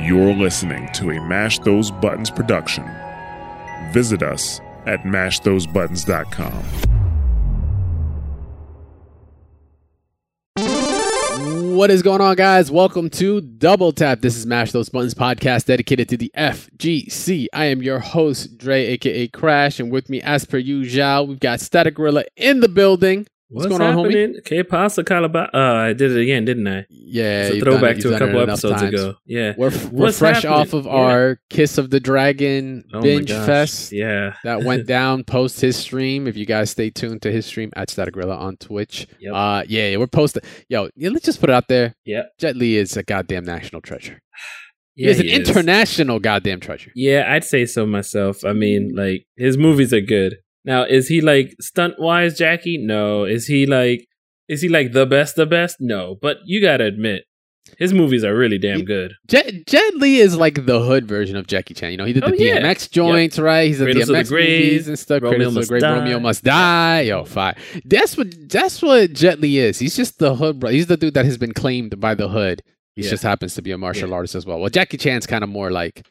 You're listening to a Mash Those Buttons production. Visit us at mashthosebuttons.com. What is going on, guys? Welcome to Double Tap. This is Mash Those Buttons podcast dedicated to the FGC. I am your host, Dre, aka Crash, and with me, as per usual, we've got Static Gorilla in the building. What's, What's, going on, homie? happening? Que pasa, Calaba? Uh, I did it again, didn't I? Yeah, It's a throwback it- to a couple episodes times. ago. Yeah. We're, we're What's fresh happening? off of Yeah. our Kiss of the Dragon Oh binge fest Yeah. that went down post his stream. If you guys stay tuned to his stream at Static Gorilla on Twitch, Yep. uh, yeah, yeah, we're posting. Yo, yeah, let's just put it out there. Yeah, Jet Li is a goddamn national treasure. Yeah, he is an he is. international goddamn treasure. Yeah, I'd say so myself. I mean, like his movies are good. Now, is he like stunt wise, Jackie? No. Is he like is he like the best, the best? No. But you gotta admit, his movies are really damn good. Jet, Jet Li is like the hood version of Jackie Chan. You know, he did the Oh, yeah. DMX joints, right? He's the Cradles the DMX Grave, movies and stuff. Romeo Cradles the Must Grave, Die. Romeo Must Die. Yo, fire. That's what that's what Jet Li is. He's just the hood, bro. He's the dude that has been claimed by the hood. He Yeah. just happens to be a martial Yeah. artist as well. Well, Jackie Chan's kind of more like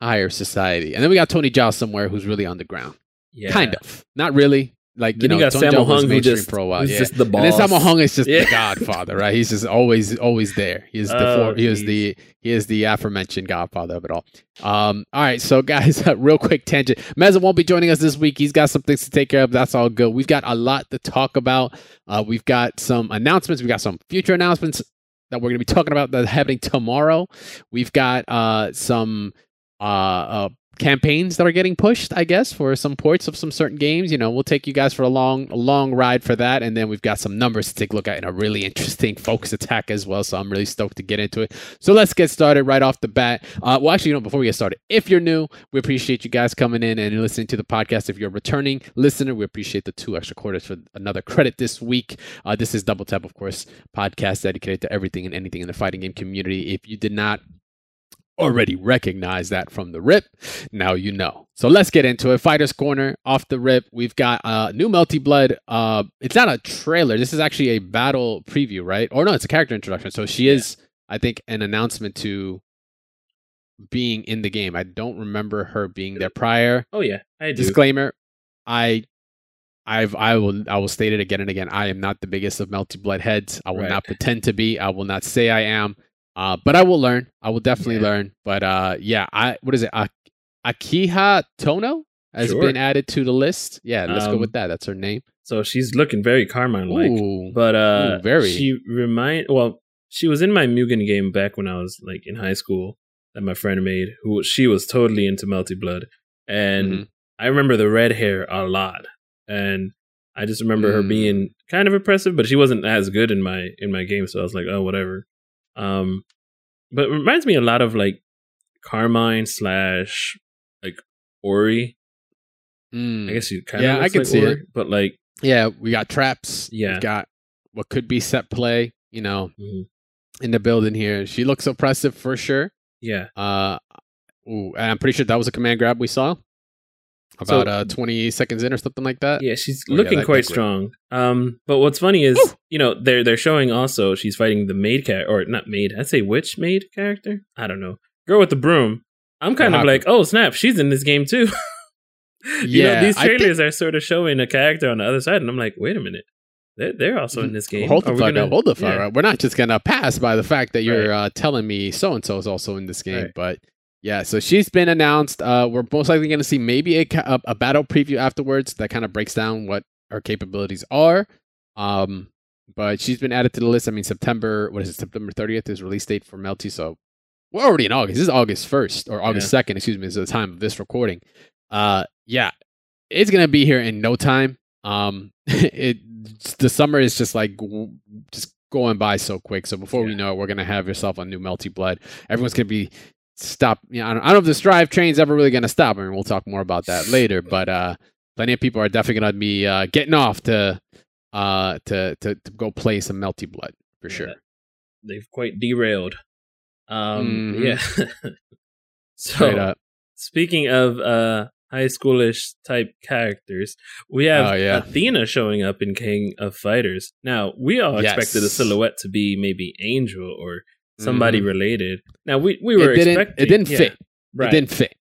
higher society, and then we got Tony Jaa somewhere who's really underground. Yeah. Kind of, not really. Like you Then know, you got Sammo Hung who just, for a while. yeah. just the boss. And then Sammo Hung is just Yeah. the Godfather, right? He's just always, always there. He is the Oh, he is the he is the aforementioned Godfather of it all. Um, all right, so guys, real quick tangent. Meza won't be joining us this week. He's got some things to take care of. That's all good. We've got a lot to talk about. Uh, we've got some announcements. We've got some future announcements that we're going to be talking about that are happening tomorrow. We've got uh, some uh, uh, campaigns that are getting pushed, I guess, for some ports of some certain games. You know, we'll take you guys for a long, long ride for that, and then we've got some numbers to take a look at in a really interesting focus attack as well. So I'm really stoked to get into it. So let's get started right off the bat. Uh, well, actually, you know, before we get started, if you're new, we appreciate you guys coming in and listening to the podcast. If you're a returning listener, we appreciate the two extra quarters for another credit this week. Uh, this is Double Tap, of course, podcast dedicated to everything and anything in the fighting game community. If you did not already recognize that from the rip. Now you know. So let's get into it. Fighters Corner off the rip. We've got uh new Melty Blood. Uh it's not a trailer. This is actually a battle preview, right? Or no, it's a character introduction. So she is, I think, an announcement to being in the game. I don't remember her being there prior. Oh yeah, I do. Disclaimer, I I've I will I will state it again and again. I am not the biggest of Melty Blood heads. I will Right. not pretend to be. I will not say I am. Uh, but I will learn. I will definitely Yeah. learn. But uh, yeah, I what is it? A- Akiha Tohno has Sure. been added to the list. Yeah, let's go Um, with that. That's her name. So she's looking very Carmine like. But uh Ooh, very. she remind well, she was in my Mugen game back when I was like in high school that my friend made, who she was totally into Melty Blood. And Mhm. I remember the red hair a lot. And I just remember her Mm. being kind of impressive, but she wasn't as good in my in my game, so I was like, oh whatever. Um but it reminds me a lot of like Carmine slash like Orie. Mm. I guess you kind of Yeah, I can like see Orie, it. But like yeah, we got traps. Yeah. We've got what could be set play. You know, mhm. in the building here. She looks oppressive for sure. yeah. Uh, ooh, and I'm pretty sure that was a command grab we saw So- about uh 20 seconds in or something like that. Yeah, she's Oh, looking that- quite strong. Um, but what's funny is, Woo! you know, they're they're showing also she's fighting the maid character, or not maid. I'd say witch maid character. I don't know, girl with the broom. I'm kind of happened? like, oh snap, she's in this game too. you Yeah, know, these I think- trailers are sort of showing a character on the other side, and I'm like, wait a minute, they're they're also in this game. Hold the we fuck gonna- up. Hold the fuck yeah. up. We're not just gonna pass by the fact that you're Right. uh, telling me so and so is also in this game, Right. but. Yeah, so she's been announced. Uh, we're most likely going to see maybe a, a a battle preview afterwards that kind of breaks down what her capabilities are. Um, but she's been added to the list. I mean, September what is it? September 30th is release date for Melty. So we're already in August. This is August 1st or August 2nd, excuse me, is the time of this recording. Uh, yeah, it's gonna be here in no time. Um, it the summer is just like just going by so quick. So before we know it, we're gonna have yourself a new Melty Blood. Everyone's gonna be stop. You know, I don't, I don't know if the Strive train's ever really gonna stop. I mean, we'll talk more about that later. But uh, plenty of people are definitely gonna be uh, getting off to uh to, to to go play some Melty Blood for Yeah. sure. They've quite derailed. Um, Mhm. yeah. So up. speaking of uh high schoolish type characters, we have Oh, yeah. Athena showing up in King of Fighters. Now we all Yes. expected the silhouette to be maybe Angel or somebody Mhm. related. Now we we were it didn't. expecting It didn't yeah, fit. right? It didn't fit.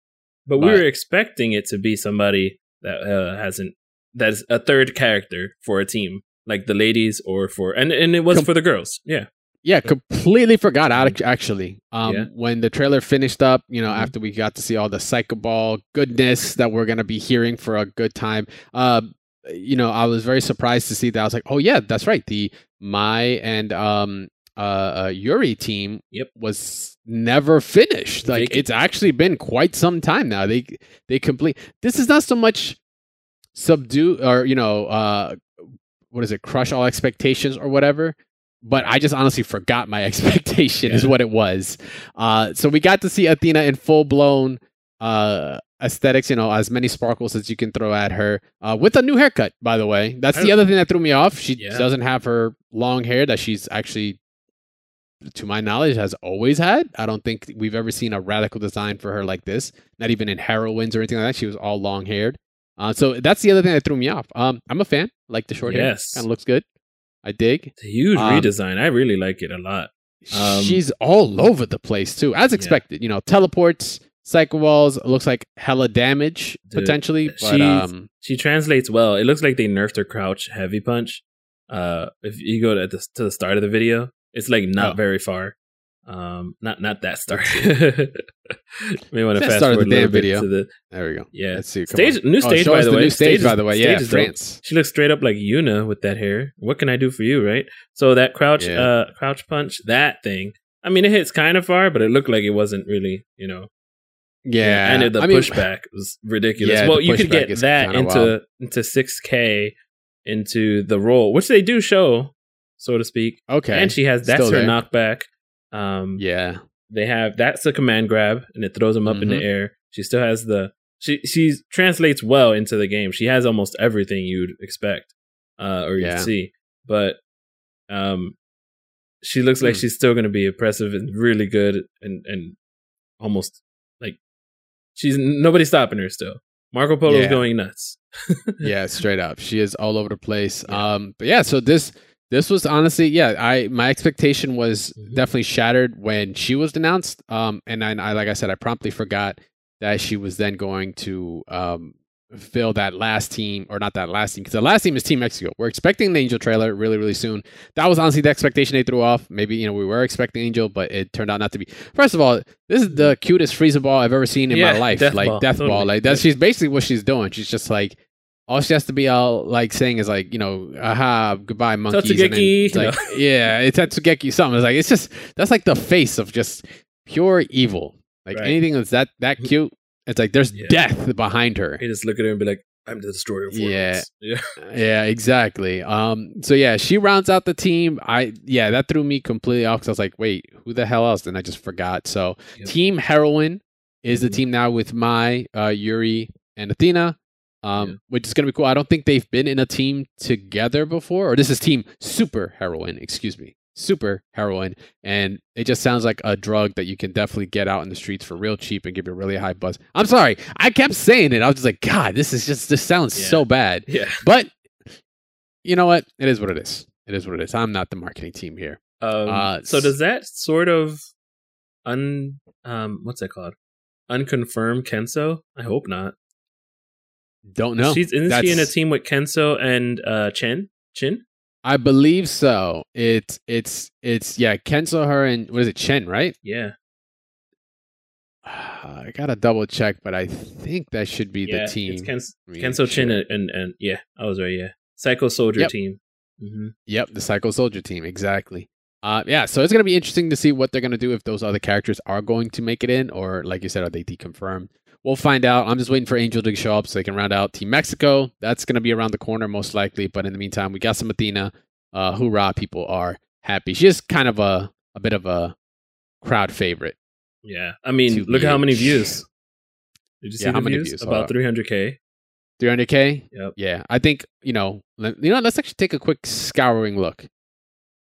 but we but- were expecting it to be somebody that uh, hasn't that's a third character for a team, like the ladies or for and and it was Com- for the girls. Yeah, Yeah, completely forgot out actually. Um, Yeah. when the trailer finished up, you know, Mhm. after we got to see all the psycho ball goodness that we're gonna be hearing for a good time. Um, you know, I was very surprised to see that. I was like, oh yeah, that's right. The Mai and um uh, uh Yuri team Yep. was never finished. Like it's actually been quite some time now. They they complete. This is not so much subdue or you know uh what is it crush all expectations or whatever but i just honestly forgot my expectation is what it was uh so we got to see athena in full blown uh aesthetics you know as many sparkles as you can throw at her uh with a new haircut by the way that's the other thing that threw me off she Yeah. doesn't have her long hair that she's actually to my knowledge has always had i don't think we've ever seen a radical design for her like this not even in heroines or anything like that she was all long haired uh, so that's the other thing that threw me off. Um, I'm a fan. Like the short hair, Yes. kind of looks good. I dig. it's a huge Um, redesign. I really like it a lot. Um, She's all over the place too, as expected. You know, teleports, psycho walls. Looks like hella damage Dude, potentially, but um, She translates well. It looks like they nerfed her crouch heavy punch. Uh, if you go to the to the start of the video, it's like not Oh. very far. Um, not not that start. may want to fast forward the damn video. to the there we go. yeah. Let's see. come Stage on. new Oh, stage show by the the way. new stage is- by the way. Yeah, stage dope. France. She looks straight up like Yuna with that hair. What can I do for you, right? So that crouch, Yeah. uh, crouch punch, that thing. I mean, it hits kind of far, but it looked like it wasn't really, you know. Yeah, and the I mean, pushback was ridiculous. Yeah, well, you could get that into wild. into six K into the role, which they do show, so to speak. Okay, And she has that's Still her there. knockback. Um, yeah, they have that's a command grab and it throws them up in the Mhm. air. She still has the she she translates well into the game. She has almost everything you'd expect uh, or you'd Yeah. see, but um, she looks like Hmm. she's still going to be impressive and really good and and almost like she's nobody's stopping her still. Marco Polo's Yeah. going nuts. yeah, straight up. She is all over the place. Yeah. Um, but yeah, so this this was honestly, yeah, I my expectation was definitely shattered when she was announced. Um, and I, I like I said, I promptly forgot that she was then going to um fill that last team or not that last team because the last team is Team Mexico. We're expecting the Angel trailer really, really soon. That was honestly the expectation they threw off. Maybe you know we were expecting Angel, but it turned out not to be. First of all, this is the cutest Frieza ball I've ever seen in Yeah, my life. death like ball, death ball, like that's she's basically what she's doing. She's just like all she has to be all like saying is like you know aha goodbye monkeys and then Tatsugeki, it's like yeah it's Tatsugeki something it's like it's just that's like the face of just pure evil like Right. anything that's that that cute it's like there's Yeah. death behind her You just look at her and be like, "I'm the destroyer of Yeah. worlds." Yeah, yeah exactly um so yeah she rounds out the team I yeah that threw me completely off because I was like wait who the hell else and I just forgot so Yep. Team Heroine is the Mhm. team now with Mai, uh, Yuri, and Athena, um, Yeah. which is going to be cool. I don't think they've been in a team together before, or this is Team Super Heroine, excuse me, Super Heroine, and it just sounds like a drug that you can definitely get out in the streets for real cheap and give you a really high buzz. I'm sorry, I kept saying it. I was just like, God, this is just this sounds Yeah. so bad, yeah. but you know what? It is what it is. It is what it is. I'm not the marketing team here. Um, Uh, so does that sort of un um what's that called? Unconfirmed Kensou? I hope not. Don't know. She's isn't she in a team with Kensou and uh Chen? Chin? I believe so. It's it's it's yeah, Kensou her and what is it, Chen, right? Yeah. I gotta double check, but I think that should be yeah. the team. It's Kens- Let me Kensou Chin and, and and yeah, I was right, yeah. Psycho Soldier Yep. team. hmm Yep, the Psycho Soldier team, exactly. Uh, yeah, so it's gonna be interesting to see what they're gonna do if those other characters are going to make it in, or like you said, are they deconfirmed? We'll find out. I'm just waiting for Angel to show up so they can round out Team Mexico. That's gonna be around the corner most likely, but in the meantime, we got some Athena. Uh, hoorah! People are happy. She's kind of a a bit of a crowd favorite. Yeah. I mean, look look how many views. Did you see Yeah, how many views? views? About up. 300k. 300k. Yep. Yeah, I think you know. Let, you know, let's actually take a quick scouring look.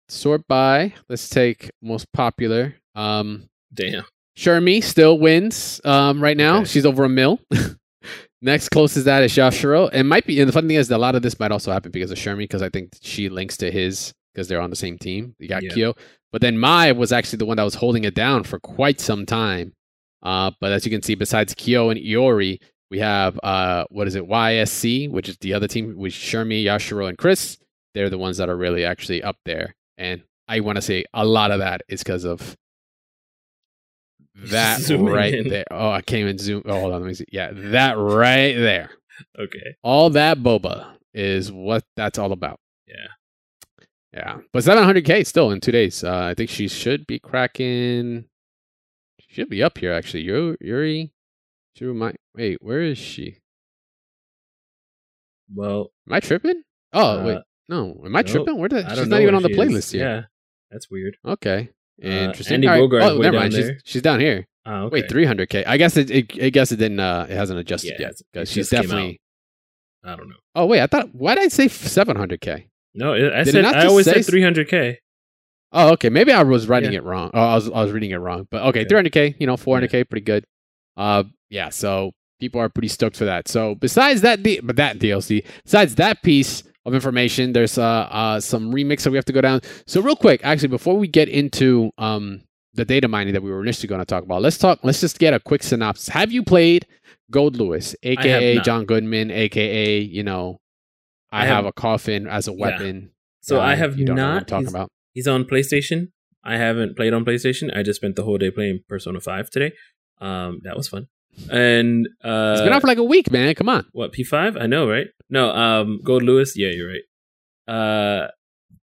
Sort by. Let's take most popular. Um, Damn. Shermie still wins. Um, right now Okay. she's over a mil. Next closest that is Yashiro. It might be. And the funny thing is, that a lot of this might also happen because of Shermie, because I think she links to his because they're on the same team. You got Yeah. Kyo, but then Mai was actually the one that was holding it down for quite some time. Uh, but as you can see, besides Kyo and Iori, we have uh, what is it? YSC, which is the other team with Shermie, Yashiro, and Chris. They're the ones that are really actually up there, and I want to say a lot of that is because of that Zooming right in. there. Oh, I came and zoom. Oh, hold on, let me see. Yeah, that right there. Okay. All that boba is what that's all about. Yeah. Yeah, but 700k still in two days. Uh, I think she should be cracking. She should be up here actually. Yuri, Yuri, she might. Wait, where is she? Well, Am I tripping? Oh wait, uh, no. Am I tripping? Where did I she's don't even on the is. playlist here? Yeah, that's weird. Okay. Uh, Interesting. Andy All right. Bogart Oh, never mind. She's there. she's down here. Oh, okay. Wait, 300k. I guess it, it. I guess it didn't. Uh, it hasn't adjusted Yeah, yet because she's just came out. definitely. I don't know. Oh wait, I thought. Why did I say 700k? No, it, I Did said not I always say said 300k. Oh, okay. Maybe I was writing Yeah. it wrong. Oh, I was I was reading it wrong. But okay, Okay. 300k. You know, 400k, pretty good. Uh, yeah. So people are pretty stoked for that. So besides that, D- but that DLC, besides that piece of information, there's uh, uh some remix that we have to go down. So real quick, actually, before we get into um the data mining that we were initially going to talk about, let's talk. Let's just get a quick synopsis. Have you played Goldlewis, aka. John Goodman, aka you know, I, I have, have- a coffin as a Yeah. weapon. So I Uh, have you don't know what I'm talking he's, about. he's on PlayStation. I haven't played on PlayStation. I just spent the whole day playing Persona 5 today. Um, that was fun. And uh, It's been out for like a week, man. Come on. what P5? I know, right? No, um, Goldlewis. Yeah, you're right. Uh,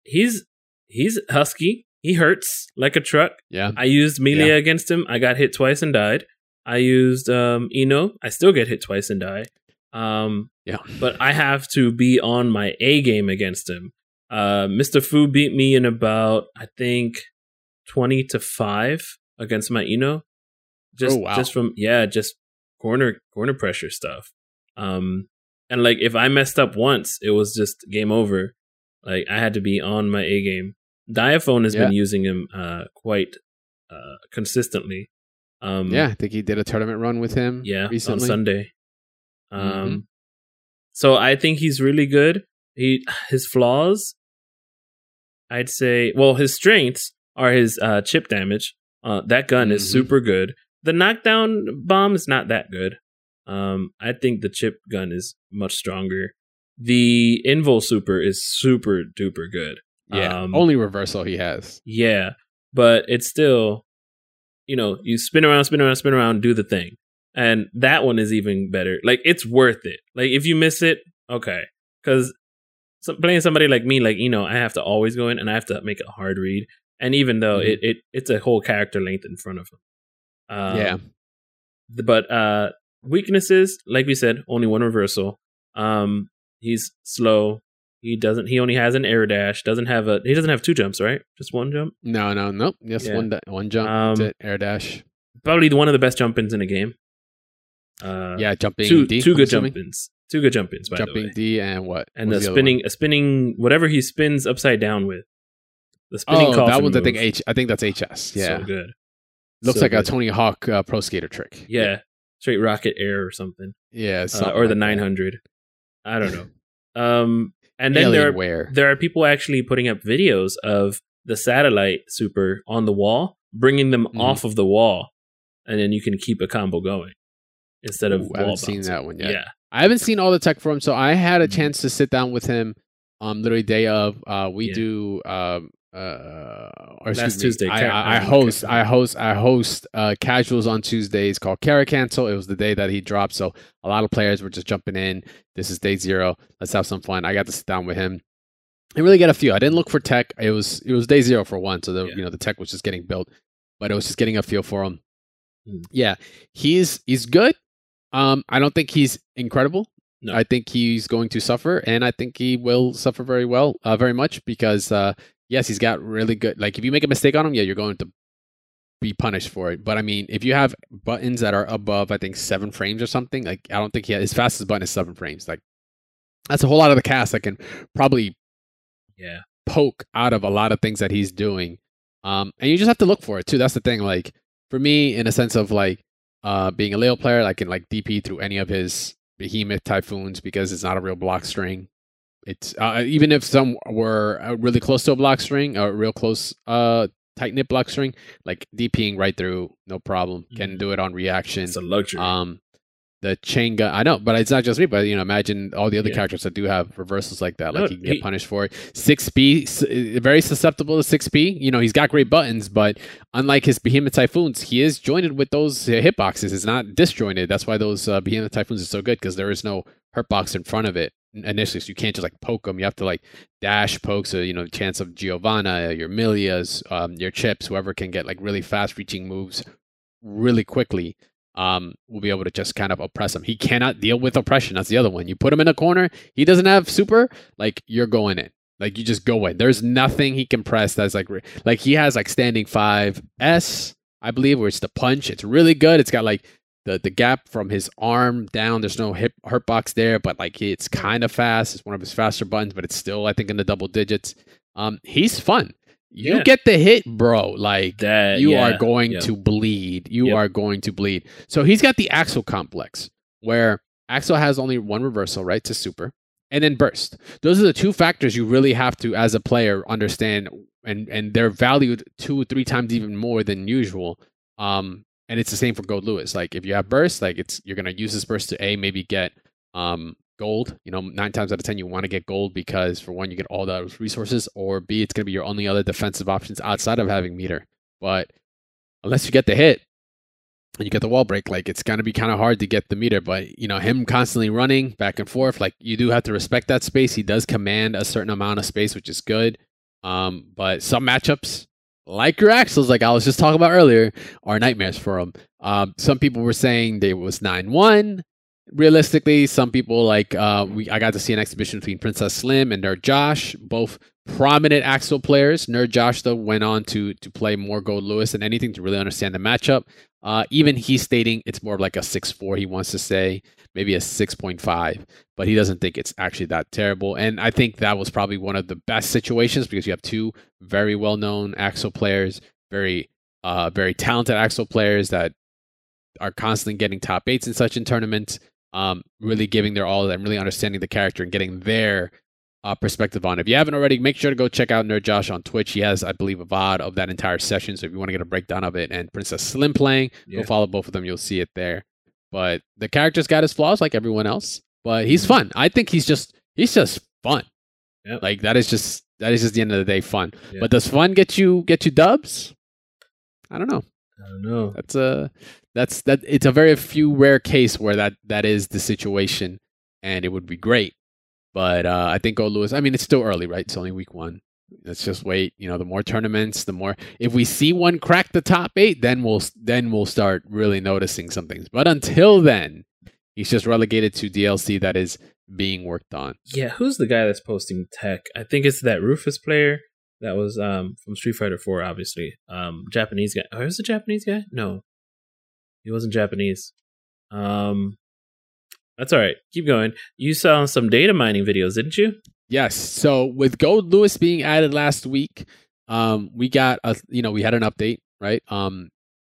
he's he's husky. He hurts like a truck. Yeah. I used melee Yeah. against him. I got hit twice and died. I used um I-No. I still get hit twice and die. Um, Yeah. but I have to be on my A game against him. Uh, Mr. Fu beat me in about I think twenty to five against my I-No. Just Oh, wow. just from yeah, just corner corner pressure stuff. Um, and like if I messed up once, it was just game over. Like I had to be on my A game. Diaphone has Yeah. been using him uh quite uh consistently. Um, Yeah, I think he did a tournament run with him. yeah, recently. on Sunday. Um, Mhm. so I think he's really good. He his flaws, I'd say. Well, his strengths are his uh, chip damage. Uh, that gun is Mhm. super good. The knockdown bomb is not that good. Um, I think the chip gun is much stronger. The Invol super is super duper good. Yeah, Um, only reversal he has. Yeah, but it's still, you know, you spin around, spin around, spin around, do the thing. And that one is even better. Like, it's worth it. Like, if you miss it, okay. Because so, playing somebody like me, like, you know, I have to always go in and I have to make a hard read. And even though Mhm. it, it it's a whole character length in front of him. Um, yeah, But uh weaknesses, like we said, only one reversal. Um he's slow. He doesn't he only has an air dash, doesn't have a he doesn't have two jumps, right? Just one jump? no, no, nope. Just Yeah. one, one jump. Um, That's it. Air dash. Probably one of the best jump ins in the game. Uh yeah, jumping two D. two good assuming. jump ins. Two good jump ins, by the way. Jumping. D and what? And What's the other spinning a spinning whatever he spins upside down with. The spinning Oh, that one's I think. H. I think that's HS. Yeah, So good. Looks So like a. Tony Hawk uh, pro skater trick. Yeah. Straight rocket air or something. yeah, Uh, something or the like that. 900. I don't know. Um and then there are there are people actually putting up videos of the satellite super on the wall, bringing them Mhm. off of the wall, and then you can keep a combo going instead of Ooh, I haven't seen that one yet. Yeah, I haven't seen all the tech for him, so I had a Mhm. chance to sit down with him. Um, literally day of. Uh, we Yeah. do. Um, uh, or Last excuse me, Tuesday, I, I, I host. I host. I host. Uh, casuals on Tuesdays called Carrot Cancel. It was the day that he dropped, so a lot of players were just jumping in. This is day zero. Let's have some fun. I got to sit down with him and really get a feel. I didn't look for tech. It was it was day zero for one, so the Yeah. you know the tech was just getting built, but it was just getting a feel for him. Mm. Yeah, he's he's good. Um, I don't think he's incredible. No. I think he's going to suffer, and I think he will suffer very well, uh, very much because uh, yes, he's got really good. Like if you make a mistake on him, yeah, you're going to be punished for it. But I mean, if you have buttons that are above, I think seven frames or something, like I don't think he his fastest button is seven frames. Like that's a whole lot of the cast that can probably yeah, poke out of a lot of things that he's doing. Um, and you just have to look for it too. That's the thing. Like for me, in a sense of like uh, being a Leo player, I can like DP through any of his behemoth typhoons because it's not a real block string. It's uh, even if some were uh, really close to a block string, a real close uh tight knit block string, like DPing right through, no problem. Can do it on reaction. It's a luxury. Um, the chain gun, I know, but it's not just me. But you know, imagine all the other Yeah. characters that do have reversals like that. No, Like he can get he- punished for it. Six P, very susceptible to six P. You know, he's got great buttons, but unlike his Behemoth Typhoons, he is jointed with those uh, hitboxes. It's not disjointed. That's why those uh, Behemoth Typhoons are so good because there is no hurtbox in front of it initially, so you can't just like poke them. You have to like dash poke, so you know, chance of Giovanna, your Millias, um, your Chipps, whoever can get like really fast reaching moves really quickly um, will be able to just kind of oppress him. He cannot deal with oppression. That's the other one. You put him in a corner, he doesn't have super, like you're going in. Like you just go in. There's nothing he can press that's like like he has like standing five S, I believe, where it's the punch. It's really good. It's got like the the gap from his arm down. There's no hip hurt box there, but like it's kind of fast. It's one of his faster buttons, but it's still I think in the double digits. Um, he's fun. You Yeah. get the hit, bro. Like that you yeah, are going yeah. to bleed. You Yep. are going to bleed. So he's got the Axl complex, where Axl has only one reversal, right, to super, and then burst. Those are the two factors you really have to, as a player, understand, and and they're valued two, three times even more than usual. Um, and it's the same for Goldlewis. Like if you have burst, like it's you're gonna use this burst to a maybe get um gold. You know, nine times out of ten you want to get gold because for one you get all those resources, or b it's gonna be your only other defensive options outside of having meter. But unless you get the hit and you get the wall break, like it's gonna be kind of hard to get the meter. But you know, him constantly running back and forth, like you do have to respect that space. He does command a certain amount of space, which is good. Um, but some matchups, like your Axls, like I was just talking about earlier, are nightmares for them. Um, some people were saying they was nine one. Realistically, some people like uh, we I got to see an exhibition between Princess Slim and Nerd Josh, both prominent Axl players. Nerd Josh though went on to to play more Goldlewis than anything to really understand the matchup. Uh, even he's stating it's more of like a six four. He wants to say maybe a six point five, but he doesn't think it's actually that terrible. And I think that was probably one of the best situations because you have two very well known Axl players, very uh, very talented Axl players that are constantly getting top eights in such in tournaments. Um, really giving their all and really understanding the character and getting their uh, perspective on it. If you haven't already, make sure to go check out Nerd Josh on Twitch. He has, I believe, a VOD of that entire session. So if you want to get a breakdown of it and Princess Slim playing, Yeah. go follow both of them. You'll see it there. But the character's got his flaws like everyone else, but he's fun. I think he's just he's just fun. Yep. Like that is just that is just the end of the day fun. Yeah. But does fun get you get you dubs? I don't know. I don't know. That's a that's that it's a very few rare case where that that is the situation and it would be great. But uh, I think Goldlewis. I mean, it's still early, right? It's only week one. Let's just wait. You know, the more tournaments, the more. If we see one crack the top eight, then we'll then we'll start really noticing some things. But until then, he's just relegated to DLC that is being worked on. Yeah, who's the guy that's posting tech? I think it's that Rufus player that was um from Street Fighter 4 obviously. Um Japanese guy. Oh, was a Japanese guy? No. He wasn't Japanese. Um That's all right. Keep going. You saw some data mining videos, didn't you? Yes. So with Goldlewis being added last week, um, we got a you know we had an update, right? Um,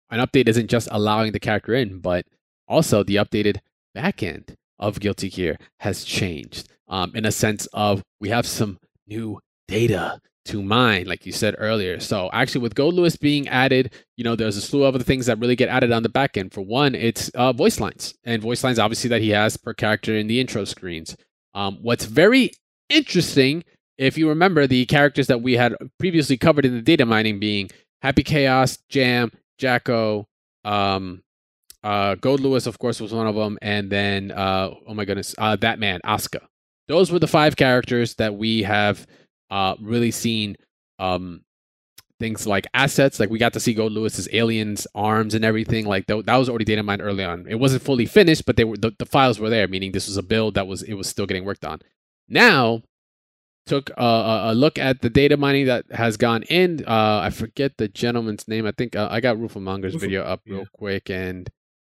an update isn't just allowing the character in, but also the updated backend of Guilty Gear has changed. Um, in a sense of we have some new data to mine, like you said earlier. So actually, with Goldlewis being added, you know, there's a slew of other things that really get added on the back end. For one, it's uh, voice lines and voice lines, obviously that he has per character in the intro screens. Um, what's very interesting, if you remember the characters that we had previously covered in the data mining, being Happy Chaos, Jam, Jack-O, um, uh, Goldlewis, of course, was one of them, and then uh, oh my goodness, uh, that man. Those were the five characters that we have uh, really seen um, things like assets. Like we got to see Goldlewis's aliens, arms, and everything. Like th- that was already data mined early on. It wasn't fully finished, but they were the, the files were there, meaning this was a build that was it was still getting worked on. Now took a, a, look at the data mining that has gone in. Uh, I forget the gentleman's name. I think uh, I got Rufamonger's Rufa- video up real yeah. quick and.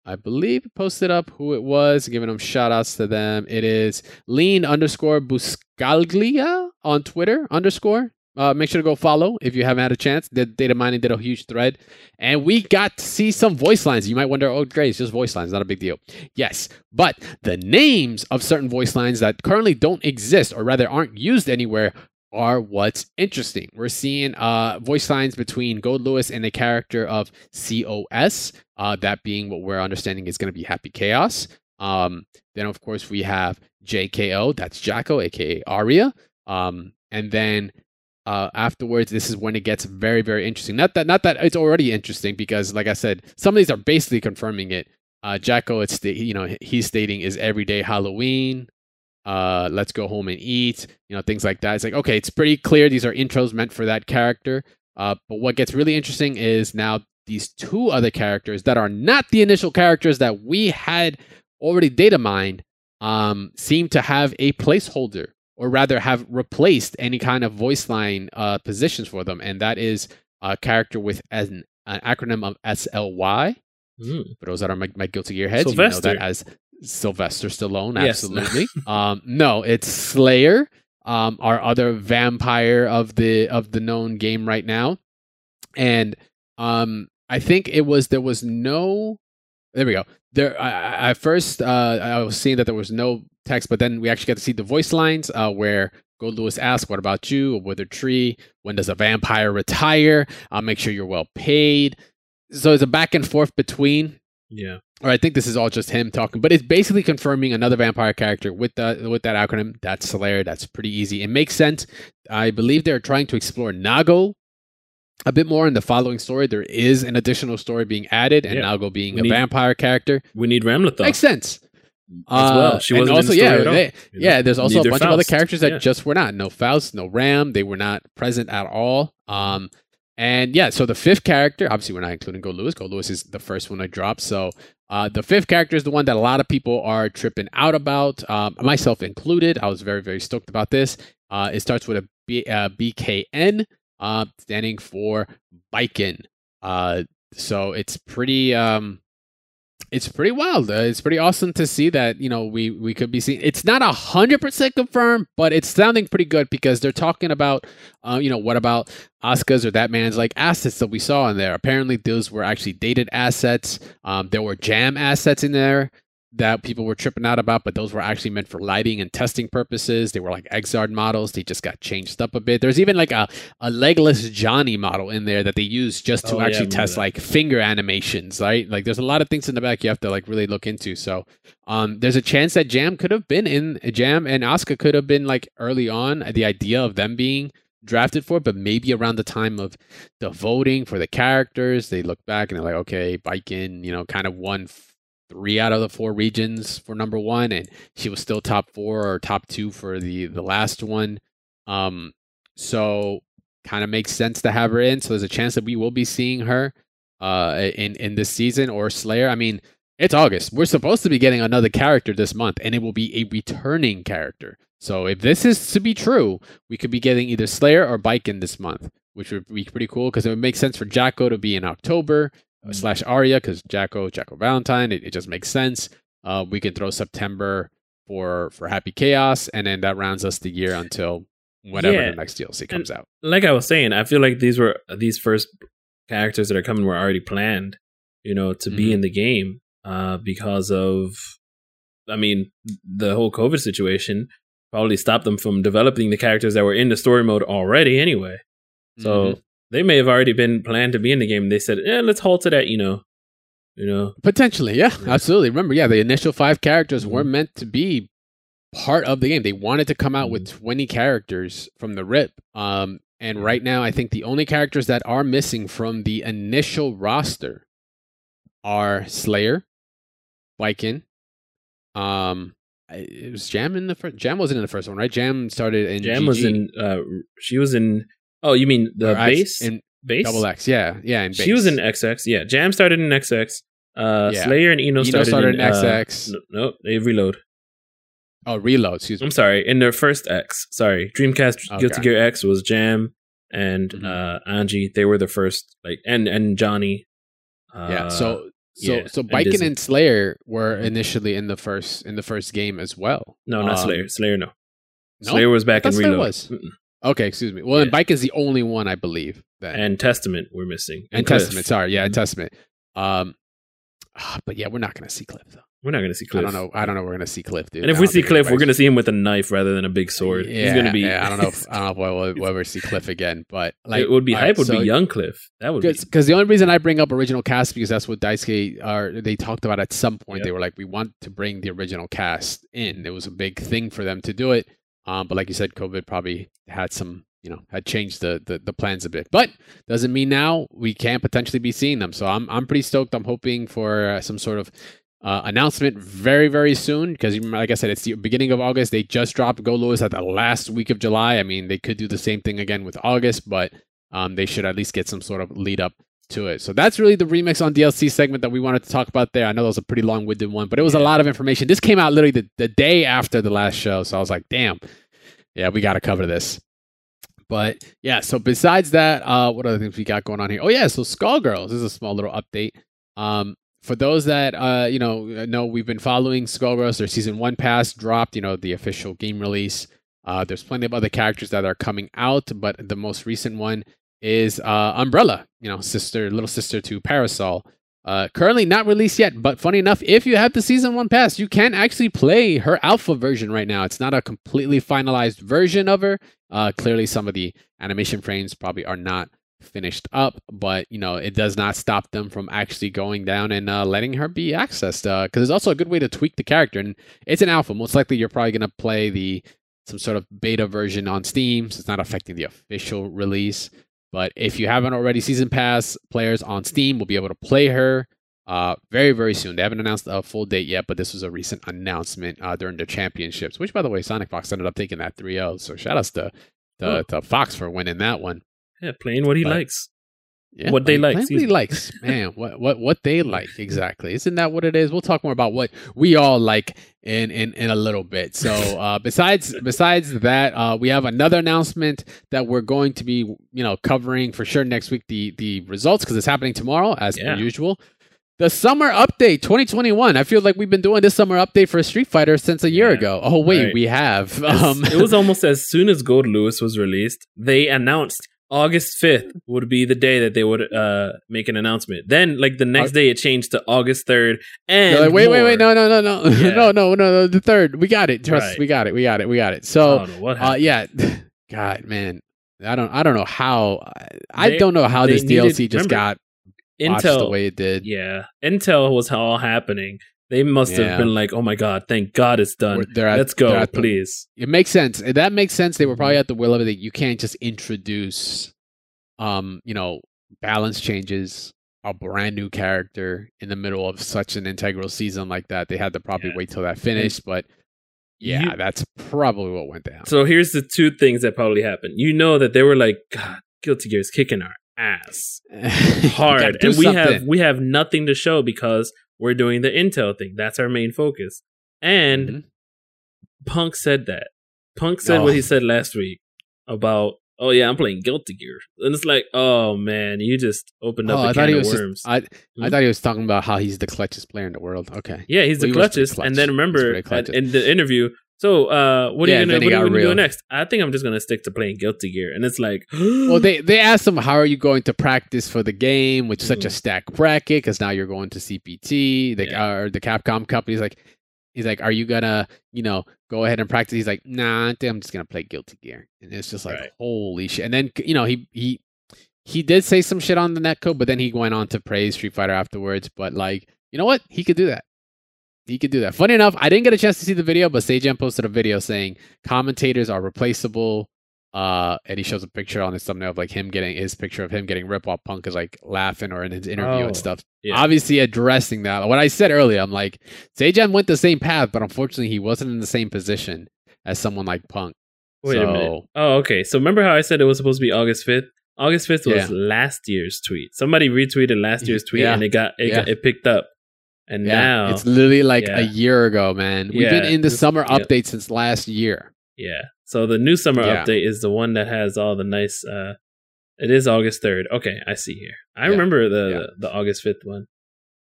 I believe posted up who it was, giving them shout outs to them. It is lean underscore buscaglia on Twitter underscore. Uh, make sure to go follow if you haven't had a chance. The data mining did a huge thread, and we got to see some voice lines. You might wonder, oh, great, it's just voice lines, not a big deal. Yes, but the names of certain voice lines that currently don't exist, or rather aren't used anywhere, are what's interesting. We're seeing uh, voice lines between Goldlewis and the character of COS, uh, that being what we're understanding is going to be Happy Chaos. Um, then, of course, we have JKO, that's Jack-O, aka Aria. Um, and then uh, afterwards, this is when it gets very, very interesting. Not that, not that it's already interesting, because like I said, some of these are basically confirming it. Uh, Jack-O, it's the, you know he's stating is everyday Halloween. Uh, let's go home and eat. You know things like that. It's like okay, it's pretty clear these are intros meant for that character. Uh, but what gets really interesting is now these two other characters that are not the initial characters that we had already data mined um, seem to have a placeholder or rather have replaced any kind of voice line uh, positions for them. And that is a character with an, an acronym of SLY. Mm. For those that are my, my guilty gear heads, Sylvester. you know that as Sylvester Stallone. Yes. Absolutely. um, no, it's Slayer, um, our other vampire of the of the known game right now, and um, I think it was there was no. There we go. There, I, I- first, uh, I was seeing that there was no text, but then we actually got to see the voice lines uh, where Goldlewis asks, "What about you? A withered tree? When does a vampire retire? I'll make sure you're well paid." So it's a back and forth between Yeah. Or I think this is all just him talking, but it's basically confirming another vampire character with that with that acronym. That's Slayer. That's pretty easy. It makes sense. I believe they're trying to explore Nago a bit more in the following story. There is an additional story being added, and Yeah. Nago being We a need- vampire character We need Ramlethal makes sense. as well. Uh, She and wasn't also, the yeah, they- yeah. There's also Neither a bunch of other characters that Yeah. just were not. No Faust, no Ram. They were not present at all. Um, and yeah, so the fifth character, obviously, we're not including Goldlewis. Go Lewis is the first one I dropped. So uh, the fifth character is the one that a lot of people are tripping out about, um, myself included. I was very, very stoked about this. Uh, it starts with a B, uh, BKN, uh, standing for Baiken. Uh, so it's pretty. Um, it's pretty wild. Uh, it's pretty awesome to see that you know we we could be seeing. It's not hundred percent confirmed, but it's sounding pretty good because they're talking about, uh, you know, what about Oscar's or that man's like assets that we saw in there. Apparently, those were actually dated assets. Um, there were jam assets in there that people were tripping out about, but those were actually meant for lighting and testing purposes. They were like Exard models. They just got changed up a bit. There's even like a, a legless Johnny model in there that they use just to Oh, actually remember test that. like finger animations, right? Like there's a lot of things in the back you have to like really look into. So um there's a chance that Jam could have been in Jam and Oscar could have been like early on the idea of them being drafted for, but maybe around the time of the voting for the characters, they look back and they're like, okay, Baiken, you know, kind of won f- three out of the four regions for number one, and she was still top four or top two for the the last one. Um, so kind of makes sense to have her in. So there's a chance that we will be seeing her uh in in this season or Slayer. I mean, it's August. We're supposed to be getting another character this month, and it will be a returning character. So if this is to be true, we could be getting either Slayer or Baiken this month, which would be pretty cool because it would make sense for Jack-O to be in October uh, slash Aria because Jack-O Jack-O Valentine. It, it just makes sense. Uh, we can throw September for for Happy Chaos, and then that rounds us the year until whenever Yeah. the next DLC comes out. like I was saying, I feel like these were these first characters that are coming were already planned, you know, to be Mhm. in the game uh, because of, I mean, the whole COVID situation probably stopped them from developing the characters that were in the story mode already anyway. So Mhm. They may have already been planned to be in the game. They said, "Yeah, let's halt to that," you know, you know. Potentially, yeah, Yeah. absolutely. Remember, yeah, the initial five characters were Mhm. meant to be part of the game. They wanted to come out with 20 characters from the rip. Um, and right now, I think the only characters that are missing from the initial roster are Slayer, Baiken. Um, it was Jam in the first. Jam wasn't in the first one, right? Jam started in. Jam was in. Uh, she was in. Oh, you mean the or base? in base. double X. Yeah, yeah. In She was in XX. Yeah, Jam started in XX. Uh, Yeah. Slayer and I-No, I-No started, started in uh, XX. no, no, they reload. Oh, Reload. Excuse me. I'm sorry, in their first X. Sorry, Dreamcast Okay. Guilty Gear X was Jam and Mhm. uh, Anji. They were the first, like, and and Johnny. Uh, yeah. So so yeah, so and Baiken Disney. and Slayer were initially in the first in the first game as well. no, not Um, Slayer. Slayer, no. no? Slayer was back in Slayer Reload. was. Mm-mm. Okay, excuse me. Well, Yeah. and Bike is the only one I believe. Then. and Testament we're missing. and Cliff. Testament. Sorry, yeah, and Mhm. Testament. Um, ah, but yeah, we're not gonna see Cliff though. We're not going to see Cliff. I don't know. I don't know. We're gonna see Cliff, dude. And if we see Cliff, we're going to see him with a knife rather than a big sword. Yeah, He's to be. Yeah, I don't know. If, I don't know if we'll, we'll ever see Cliff again, but like it would be hype. right, Would so- be young Cliff. That would be. because the only reason I bring up original cast because that's what Daisuke are they talked about at some point. Yep. They were like, we want to bring the original cast in. It was a big thing for them to do it. Um, but like you said, COVID probably had some, you know, had changed the, the the plans a bit. But doesn't mean now we can't potentially be seeing them. So I'm I'm pretty stoked. I'm hoping for uh, some sort of uh, announcement very very soon because like I said, it's the beginning of August. They just dropped Goldlewis at the last week of July. I mean, they could do the same thing again with August, but um, they should at least get some sort of lead up to it. So that's really the remix on DLC segment that we wanted to talk about there. I know that was a pretty long winded one, but it was a lot of information. This came out literally the, the day after the last show. So I was like, damn, yeah, we got to cover this. But yeah, so besides that, uh, what other things we got going on here? Oh yeah, so Skullgirls this is a small little update. Um, for those that uh, you know know we've been following Skullgirls, their season one pass dropped. You know the official game release. Uh, there's plenty of other characters that are coming out, but the most recent one is uh, Umbrella. You know, sister, little sister to Parasol. Uh, currently not released yet, but funny enough, if you have the season one pass, you can actually play her alpha version right now. It's not a completely finalized version of her. Uh, clearly, some of the animation frames probably are not finished up, but you know it does not stop them from actually going down and uh, letting her be accessed. Because it's also a good way to tweak the character, and it's an alpha. Most likely, you're probably gonna play the some sort of beta version on Steam, so it's not affecting the official release. But if you haven't already, season pass players on Steam will be able to play her uh, very, very soon. They haven't announced a full date yet, but this was a recent announcement uh, during the championships, which, by the way, SonicFox ended up taking that 3 0. So shout outs to, to, Oh. to Fox for winning that one. yeah, playing what he But- likes. Yeah, What they like, playing excuse What he me. likes, man. What what what they like exactly? Isn't that what it is? We'll talk more about what we all like in in in a little bit. So uh, besides besides that, uh, we have another announcement that we're going to be you know covering for sure next week. The the results because it's happening tomorrow as Yeah. per usual. The summer update 2021. I feel like we've been doing this summer update for Street Fighter since a year Yeah, ago. Oh wait, right. we have. As- Um, it was almost as soon as Goldlewis was released, they announced August 5th would be the day that they would uh, make an announcement. Then, like the next day, it changed to August 3rd. And like, wait, wait, wait, no, no, no, no, Yeah. no, no, no, no, the third. We got it. Trust, Right. we got it, we got it, we got it. So, what uh, yeah, God, man, I don't, I don't know how, I They- don't know how this needed- DLC just remember, got Intel the way it did. yeah, Intel was all happening. They must Yeah. have been like, "Oh my god, thank God it's done. At- Let's go, at the- please." It makes sense. That makes sense. They were Mm-hmm. probably at the will of it. You can't just introduce, um, you know, balance changes, a brand new character in the middle of such an integral season like that. They had to probably Yeah. wait till that finished, but. Yeah, You- that's probably what went down. So here's the two things that probably happened. You know that they were like, "God, Guilty Gear is kicking our ass hard," and we have we have nothing to show because we're doing the Intel thing. That's our main focus. And Mhm. Punk said that. Punk said what he Oh. said last week about, "Oh yeah, I'm playing Guilty Gear," and it's like, "Oh man, you just opened up Oh, a I can of was just- worms." I I Hmm? thought he was talking about how he's the clutchest player in the world. Okay. yeah, he's the Well, he clutchest. clutch. And then remember at- in the interview, so uh, what are Yeah, you gonna what are you gonna do next? I think I'm just gonna stick to playing Guilty Gear, and it's like, Well, they they asked him how are you going to practice for the game with such a Mhm. stack bracket because now you're going to CPT. The Yeah. or the Capcom company's like, he's like, are you gonna you know go ahead and practice? He's like, nah, I think I'm just gonna play Guilty Gear, and it's just like Right. holy shit. And then you know he he he did say some shit on the netcode, but then he went on to praise Street Fighter afterwards. But like, you know what? He could do that. He could do that. Funny enough, I didn't get a chance to see the video, but Sajam posted a video saying commentators are replaceable. Uh, and he shows a picture on his thumbnail of like him getting his picture of him getting ripped while Punk is like laughing or in his interview Oh, and stuff. yeah. Obviously addressing that. What I said earlier, I'm like, Sajam went the same path, but unfortunately he wasn't in the same position as someone like Punk. Wait a minute. Oh, okay. So remember how I said it was supposed to be August 5th? August 5th was Yeah. last year's tweet. Somebody retweeted last year's tweet Yeah. and it got it, got it picked up. And now it's literally like Yeah. a year ago, man. We've been in the summer yeah. update since last year. yeah. So the new summer Yeah. update is the one that has all the nice uh it is August 3rd. Okay, I see here. I Yeah. remember the, Yeah. the the August 5th one.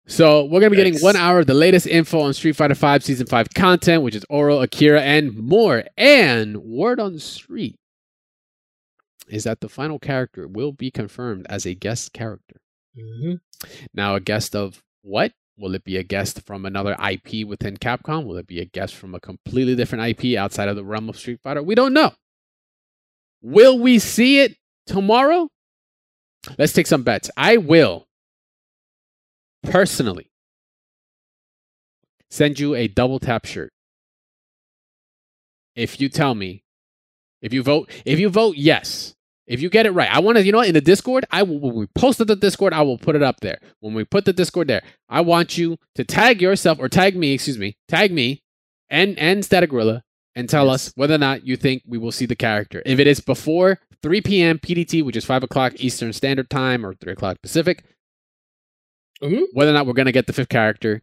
So we're gonna be getting Yikes. one hour of the latest info on Street Fighter V Season Five content, which is Oro, Akira, and more. And word on the street is that the final character will be confirmed as a guest character. hmm Now, a guest of what? Will it be a guest from another IP within Capcom? Will it be a guest from a completely different IP outside of the realm of Street Fighter? We don't know. Will we see it tomorrow? Let's take some bets. I will personally send you a double tap shirt if you tell me if you vote if you vote yes if you get it right i want to you know what in the discord i will when we post it to the discord i will put it up there when we put the discord there i want you to tag yourself or tag me excuse me tag me and and static gorilla and tell Yes. us whether or not you think we will see the character if it is before 3 p.m pdt which is 5 o'clock eastern standard time or 3 o'clock pacific Mhm. whether or not we're going to get the fifth character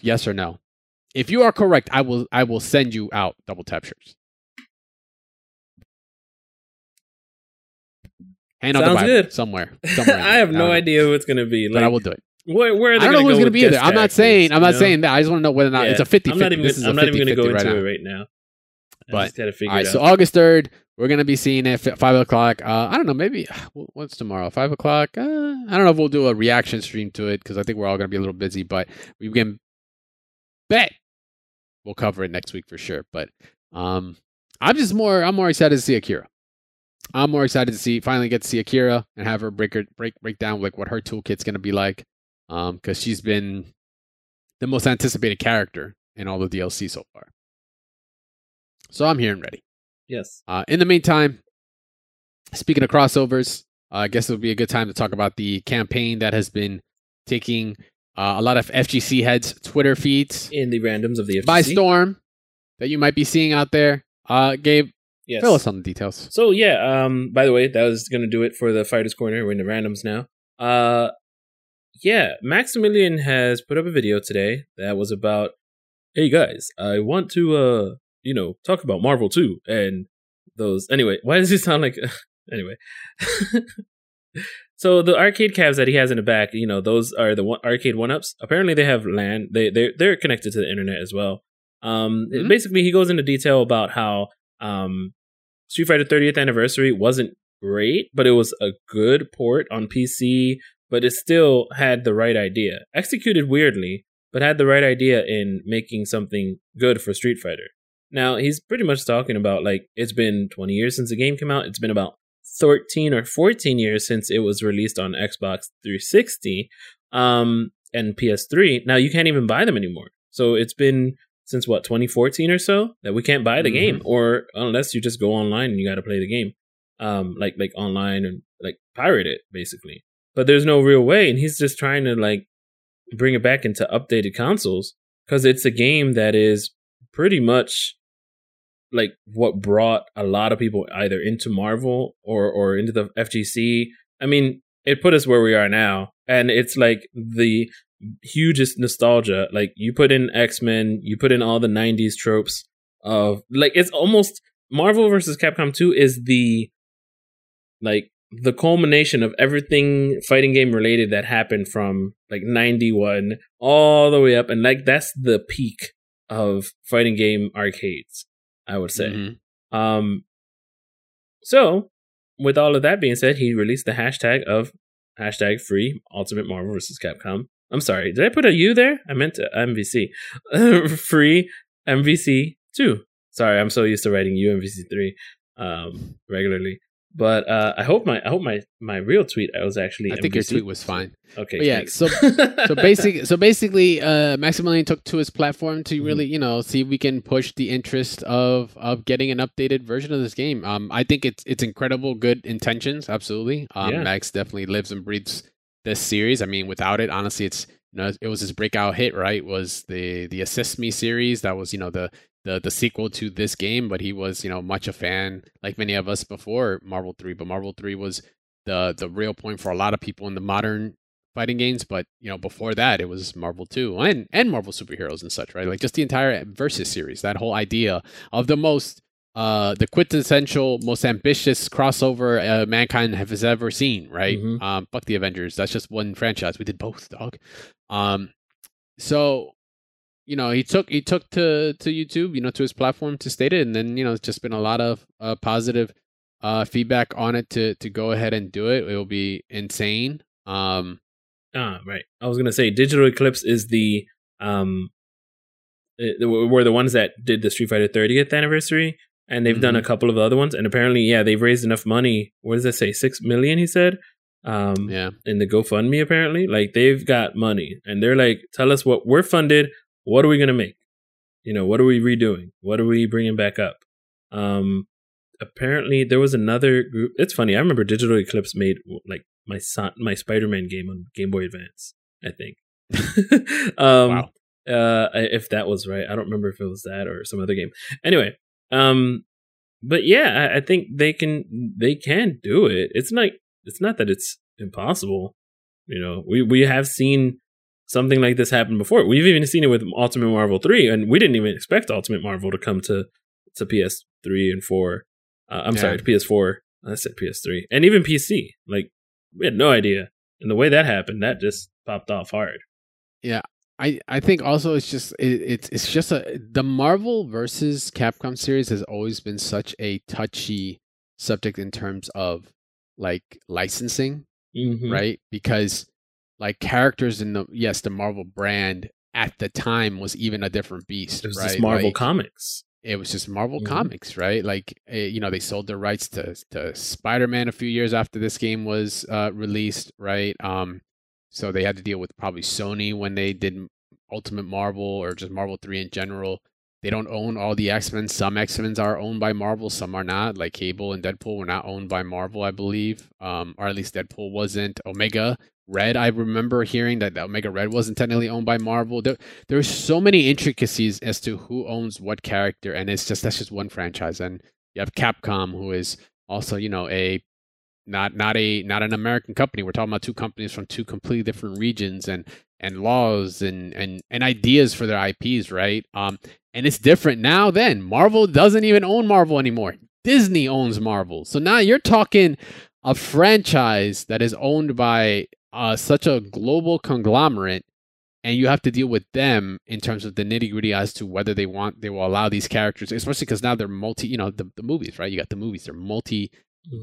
yes or no if you are correct i will i will send you out double tap shirts Hand on the Sounds Bible good. somewhere. somewhere I there. have no know. idea who it's gonna be. but I will do it. where, where are they I don't know who's going to be either. guest I'm not saying. I'm not know? saying that. I just want to know whether or not Yeah. it's a 50 I'm not even. This is Gonna, I'm not even gonna go right into it right now. I But, just gotta figure All right, so. August 3rd, we're going to be seeing it at 5 o'clock. Uh, I don't know, maybe, what's tomorrow? 5 o'clock? Uh, I don't know if we'll do a reaction stream to it because I think we're all going to be a little busy, but we can bet we'll cover it next week for sure. But um, I'm just more, I'm more excited to see Akira. I'm more excited to see, finally get to see Akira and have her break, her, break, break down like what her toolkit's going to be like um, because she's been the most anticipated character in all the DLC so far. So I'm here and ready. yes. Uh, in the meantime, speaking of crossovers, uh, I guess it would be a good time to talk about the campaign that has been taking uh, a lot of FGC heads' Twitter feeds In the randoms of the FGC. by storm that you might be seeing out there. Uh, Gabe, Yes. fill us on the details. So yeah, um, by the way, that was gonna do it for the fighters corner. We're in the randoms now. Uh, yeah, Maximilian has put up a video today that was about, hey guys, I want to, uh, you know, talk about Marvel 2 and those. Anyway, why does he sound like? anyway, so the arcade cabs that he has in the back, you know, those are the one, arcade one ups. Apparently, they have LAN. They they they're connected to the internet as well. Um, Mhm. basically, he goes into detail about how um Street Fighter 30th anniversary wasn't great, but it was a good port on PC, but it still had the right idea. Executed weirdly, but had the right idea in making something good for Street Fighter. Now, he's pretty much talking about like it's been 20 years since the game came out. It's been about 13 or 14 years since it was released on Xbox 360 um and PS3. Now, you can't even buy them anymore. So, it's been since what 2014 or so that we can't buy the Mhm. game or unless you just go online and you got to play the game um like like online and like pirate it basically but there's no real way and he's just trying to like bring it back into updated consoles because it's a game that is pretty much like what brought a lot of people either into Marvel or or into the FGC. I mean, it put us where we are now, and it's like the hugest nostalgia. Like you put in X Men, you put in all the '90s tropes of like it's almost Marvel versus Capcom 2 is the like the culmination of everything fighting game related that happened from like 91 all the way up and like that's the peak of fighting game arcades i would say Mhm. um so with all of that being said he released the hashtag of hashtag free ultimate marvel versus capcom i'm sorry did i put a u there i meant to mvc free mvc 2 sorry i'm so used to writing u mvc 3 um regularly but uh, I hope my I hope my my real tweet I was actually I think your tweet was fine. okay. But yeah, thanks. so so basic so basically uh Maximilian took to his platform to Mhm. really, you know, see if we can push the interest of of getting an updated version of this game. Um I think it's it's incredible good intentions, absolutely. Um Yeah. Max definitely lives and breathes this series. I mean, without it, honestly, it's you know, it was his breakout hit, right? Was the the Assist Me series that was, you know, the the the sequel to this game, but he was, you know, much a fan like many of us before Marvel 3, but Marvel 3 was the the real point for a lot of people in the modern fighting games, but you know, before that it was Marvel 2 and and Marvel superheroes and such, right? Like just the entire Versus series, that whole idea of the most uh the quintessential most ambitious crossover uh, mankind has ever seen, right? Mhm. Um fuck the Avengers. That's just one franchise. We did both, dog. Um so you know, he took he took to to YouTube, you know, to his platform to state it and then, you know, it's just been a lot of uh, positive uh, feedback on it to to go ahead and do it. It will be insane. Um, Ah, right. I was gonna say Digital Eclipse is the um, it, were the ones that did the Street Fighter 30th anniversary, and they've done a Mhm. couple of other ones. And apparently, yeah, they've raised enough money. What does that say? Six million, he said. Um, yeah, in the GoFundMe apparently. Like they've got money and they're like, tell us what we're funded. What are we going to make? You know, what are we redoing? What are we bringing back up? Um, apparently there was another group. It's funny. I remember Digital Eclipse made like my son, my Spider-Man game on Game Boy Advance, I think. um, wow. uh if that was right i don't remember if it was that or some other game anyway um but yeah I, I think they can they can do it. It's not it's not that it's impossible. You know we we have seen something like this happen before. We've even seen it with ultimate marvel 3 and we didn't even expect ultimate marvel to come to to ps3 and 4 uh, i'm Yeah. sorry to ps4 i said ps3 and even pc like we had no idea. And the way that happened that just popped off hard I, I think also it's just it, it's it's just a the Marvel versus Capcom series has always been such a touchy subject in terms of like licensing, Mhm. right? Because like characters in the yes the Marvel brand at the time was even a different beast, it was right? just marvel Like, comics it was just Marvel Mhm. Comics, right? Like eh, you know they sold their rights to to Spider Man a few years after this game was uh, released, right? Um, so they had to deal with probably Sony when they did Ultimate Marvel or just Marvel Three in general. They don't own all the X Men. Some X Men's are owned by Marvel, some are not. Like Cable and Deadpool were not owned by Marvel, I believe, um, or at least Deadpool wasn't. Omega Red, I remember hearing that Omega Red wasn't technically owned by Marvel. There, there's so many intricacies as to who owns what character, and it's just that's just one franchise. And you have Capcom, who is also you know a not not a not an American company. We're talking about two companies from two completely different regions and and laws and and and ideas for their IPs, right? Um, and it's different now. Then Marvel doesn't even own Marvel anymore. Disney owns Marvel, so now you're talking a franchise that is owned by uh, such a global conglomerate and you have to deal with them in terms of the nitty gritty as to whether they want they will allow these characters, especially because now they're multi, you know, the, the movies, right? You got the movies, they're multi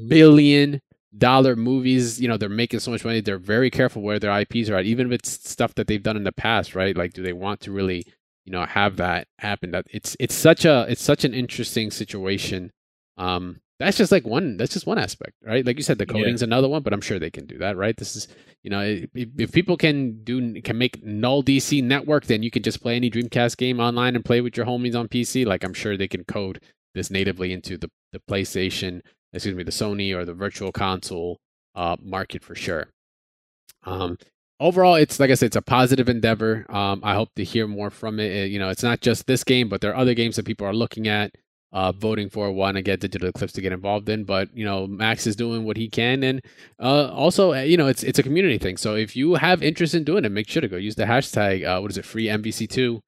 billion dollar movies. You know, they're making so much money. They're very careful where their IPs are at, even if it's stuff that they've done in the past, right? Like, do they want to really, you know, have that happen? That it's it's such a it's such an interesting situation. Um, that's just like one. That's just one aspect, right? Like you said, the Yeah. coding's another one, but I'm sure they can do that, right? This is, you know, if, if people can do can make null DC network, then you can just play any Dreamcast game online and play with your homies on PC. Like I'm sure they can code this natively into the the PlayStation, excuse me, the Sony or the Virtual Console uh, market for sure. Um, overall, it's like I said, it's a positive endeavor. Um, I hope to hear more from it. Uh, You know, it's not just this game, but there are other games that people are looking at, uh, voting for, want to get Digital Eclipse to get involved in. But you know, Max is doing what he can, and uh, also, uh, you know, it's it's a community thing. So if you have interest in doing it, make sure to go use the hashtag. Uh, what is it? Free MVC2.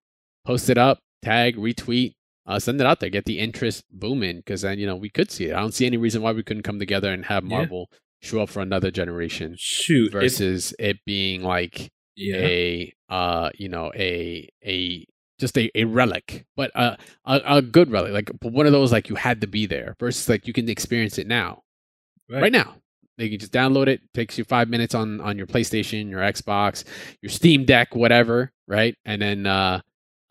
Post it up, tag, retweet. Uh, send it out there. Get the interest booming because then you know we could see it. I don't see any reason why we couldn't come together and have Yeah. Marvel show up for another generation Shoot. if- versus it being like yeah. a uh you know a a just a, a relic but a, a a good relic like one of those like you had to be there versus like you can experience it now right, now you can just download it takes you five minutes on on your playstation your xbox your steam deck whatever right and then uh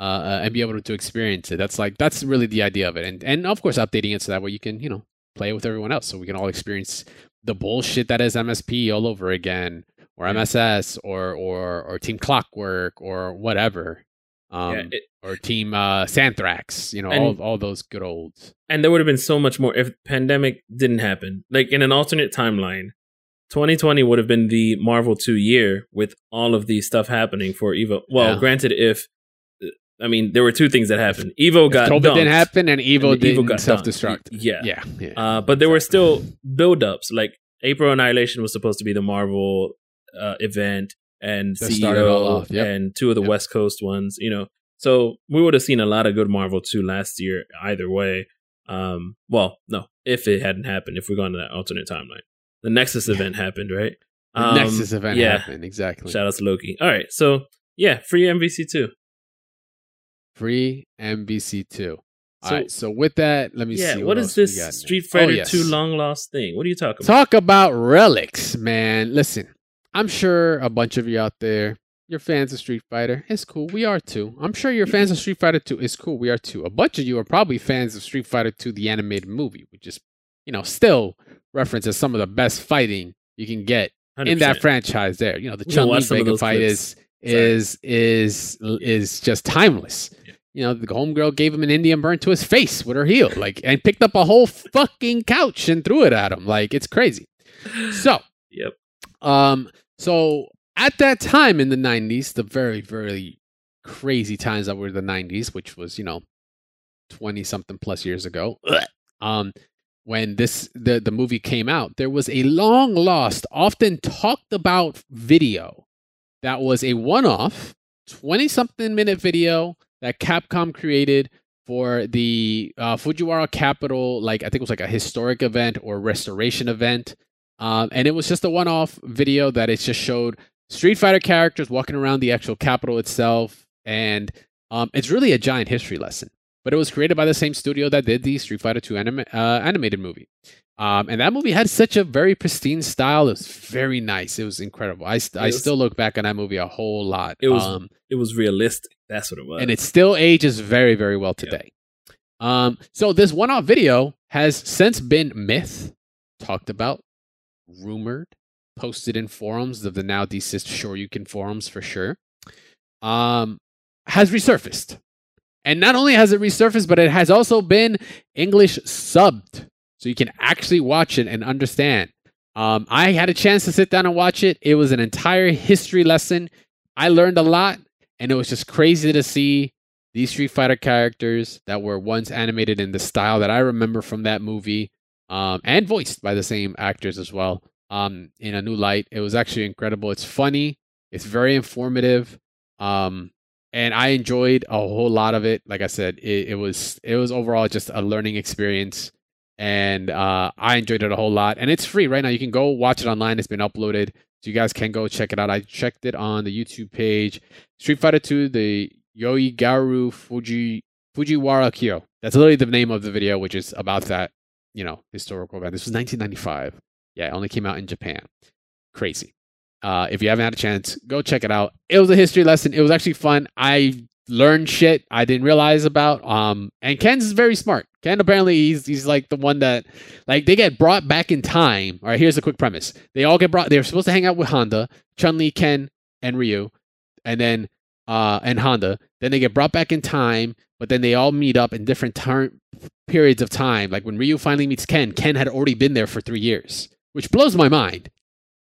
uh, uh, and be able to, experience it. That's like that's really the idea of it, and and of course updating it so that way you can you know play it with everyone else, so we can all experience the bullshit that is MSP all over again, or MSS, or or or Team Clockwork, or whatever, um, yeah, it- or Team uh, Santhrax. You know, And- all all those good olds. and there would have been so much more if pandemic didn't happen. Like in an alternate timeline, 2020 would have been the Marvel 2 year with all of these stuff happening for Evo. Well, Yeah. granted, if I mean, there were two things that happened. Evo got COVID dumped, didn't happen, and Evo and didn't got self dumped. destruct. Yeah. Yeah, yeah. Uh, but there were still build-ups. Like April Annihilation was supposed to be the Marvel uh, event, and That CEO, off. Yep. and two of the Yep. West Coast ones. You know, so we would have seen a lot of good Marvel too last year. Either way, um, well, no, if it hadn't happened, if we're going to that alternate timeline, the Nexus event happened, right? the Um, Nexus event yeah. happened exactly. Shout out to Loki. All right, so yeah, free MVC two. Free MVC two. All So- right, so with that, let me Yeah, see. what else this got now. Street Oh, Fighter yes. 2 long lost thing? What are you talking about? Talk about relics, man. Listen, I'm sure a bunch of you out there, you're fans of Street Fighter. It's cool. We are too. I'm sure you're fans of Street Fighter 2. It's cool. We are too. A bunch of you are probably fans of Street Fighter 2, the animated movie, which is, you know, still references some of the best fighting you can get in that franchise there. You know, the Chun Li Vega fight clips. is is is is just timeless. Yeah. You know, the homegirl gave him an Indian burn to his face with her heel, like, and picked up a whole fucking couch and threw it at him. Like, it's crazy. So, Yep. um, so at that time in the '90s, the very very crazy times that were the '90s, which was you know twenty something plus years ago. Um, when this the the movie came out, there was a long lost, often talked about video that was a one off, twenty something minute video that Capcom created for the uh, Fujiwara Capital, like I think it was like a historic event or restoration event. Um, and it was just a one off video that it just showed Street Fighter characters walking around the actual capital itself. And um, it's really a giant history lesson. But it was created by the same studio that did the Street Fighter 2 anima- uh, animated movie. Um, and that movie had such a very pristine style. It was very nice. It was incredible. I, st- I still look back on that movie a whole lot. It was- um, It was realistic. That's what it was. and it still ages very, very well today. Um, so this one-off video has since been myth, talked about, rumored, posted in forums of the now deceased Shoryuken forums for sure. Um, has resurfaced, and not only has it resurfaced, but it has also been English subbed, so you can actually watch it and understand. Um, I had a chance to sit down and watch it. It was an entire history lesson. I learned a lot, and it was just crazy to see these Street Fighter characters that were once animated in the style that I remember from that movie, um, and voiced by the same actors as well, um, in a new light. It was actually incredible. It's funny. It's very informative, um, and I enjoyed a whole lot of it. Like I said, it, it was it was overall just a learning experience, and uh, I enjoyed it a whole lot. And it's free right now. You can go watch it online. It's been uploaded, so you guys can go check it out. I checked it on the YouTube page. Street Fighter 2, the Yoigaru Fuji Fujiwara Kyo. That's literally the name of the video, which is about that, you know, historical event. This was 1995. Yeah, it only came out in Japan. Crazy. Uh, if you haven't had a chance, go check it out. It was a history lesson. It was actually fun. I learned shit I didn't realize about. Um, and Ken's very smart. Ken apparently he's he's like the one that like they get brought back in time. All right, here's a quick premise. They all get brought. They're supposed to hang out with Honda, Chun Li, Ken, and Ryu, and then uh and Honda. Then they get brought back in time, but then they all meet up in different turn periods of time. Like when Ryu finally meets Ken, Ken had already been there for three years, which blows my mind.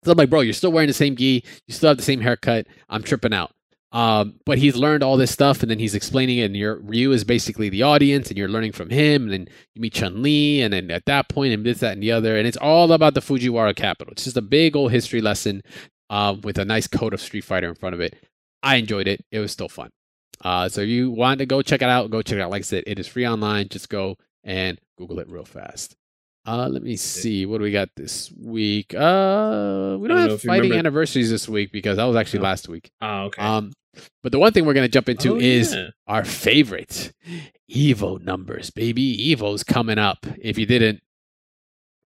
So I'm like, bro, you're still wearing the same gi, you still have the same haircut. I'm tripping out. Um, but he's learned all this stuff, and then he's explaining it. And your Ryu is basically the audience, and you're learning from him. And then you meet Chun Li, and then at that point, and this, that, and the other. And it's all about the Fujiwara capital. It's just a big old history lesson uh, with a nice coat of Street Fighter in front of it. I enjoyed it. It was still fun. Uh, so if you want to go check it out, go check it out. Like I said, it is free online. Just go and Google it real fast. Uh, let me see. What do we got this week? Uh, we don't, don't have fighting anniversaries this week because that was actually Oh. last week. oh, okay. Um, but the one thing we're gonna jump into Oh, is yeah. our favorite Evo numbers, baby. Evo's coming up. If you didn't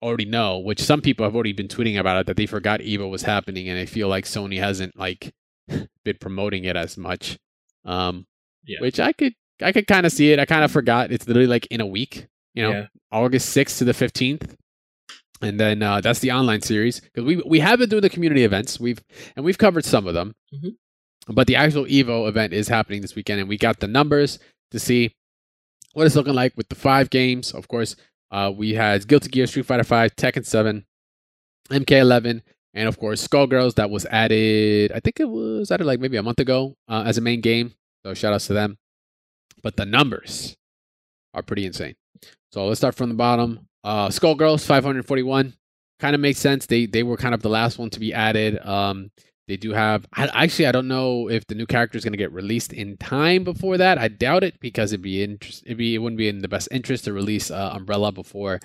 already know, which some people have already been tweeting about it, that they forgot Evo was happening, and I feel like Sony hasn't like been promoting it as much. Um, Yeah. which I could I could kind of see it. I kind of forgot. It's literally like in a week. You know, Yeah. August sixth to the fifteenth. And then uh, that's the online series because we we have been doing the community events. We've and we've covered some of them, Mhm. but the actual Evo event is happening this weekend, and we got the numbers to see what it's looking like with the five games. Of course, uh, we had Guilty Gear, Street Fighter Five, Tekken Seven, MK11, and of course Skullgirls that was added. I think it was added like maybe a month ago uh, as a main game. So shout outs to them. But the numbers are pretty insane. So let's start from the bottom. Uh, Skullgirls 541 kind of makes sense. They they were kind of the last one to be added. Um, they do have. I, actually, I don't know if the new character is going to get released in time before that. I doubt it because it'd be interest. It'd be it wouldn't be in the best interest to release uh, Umbrella before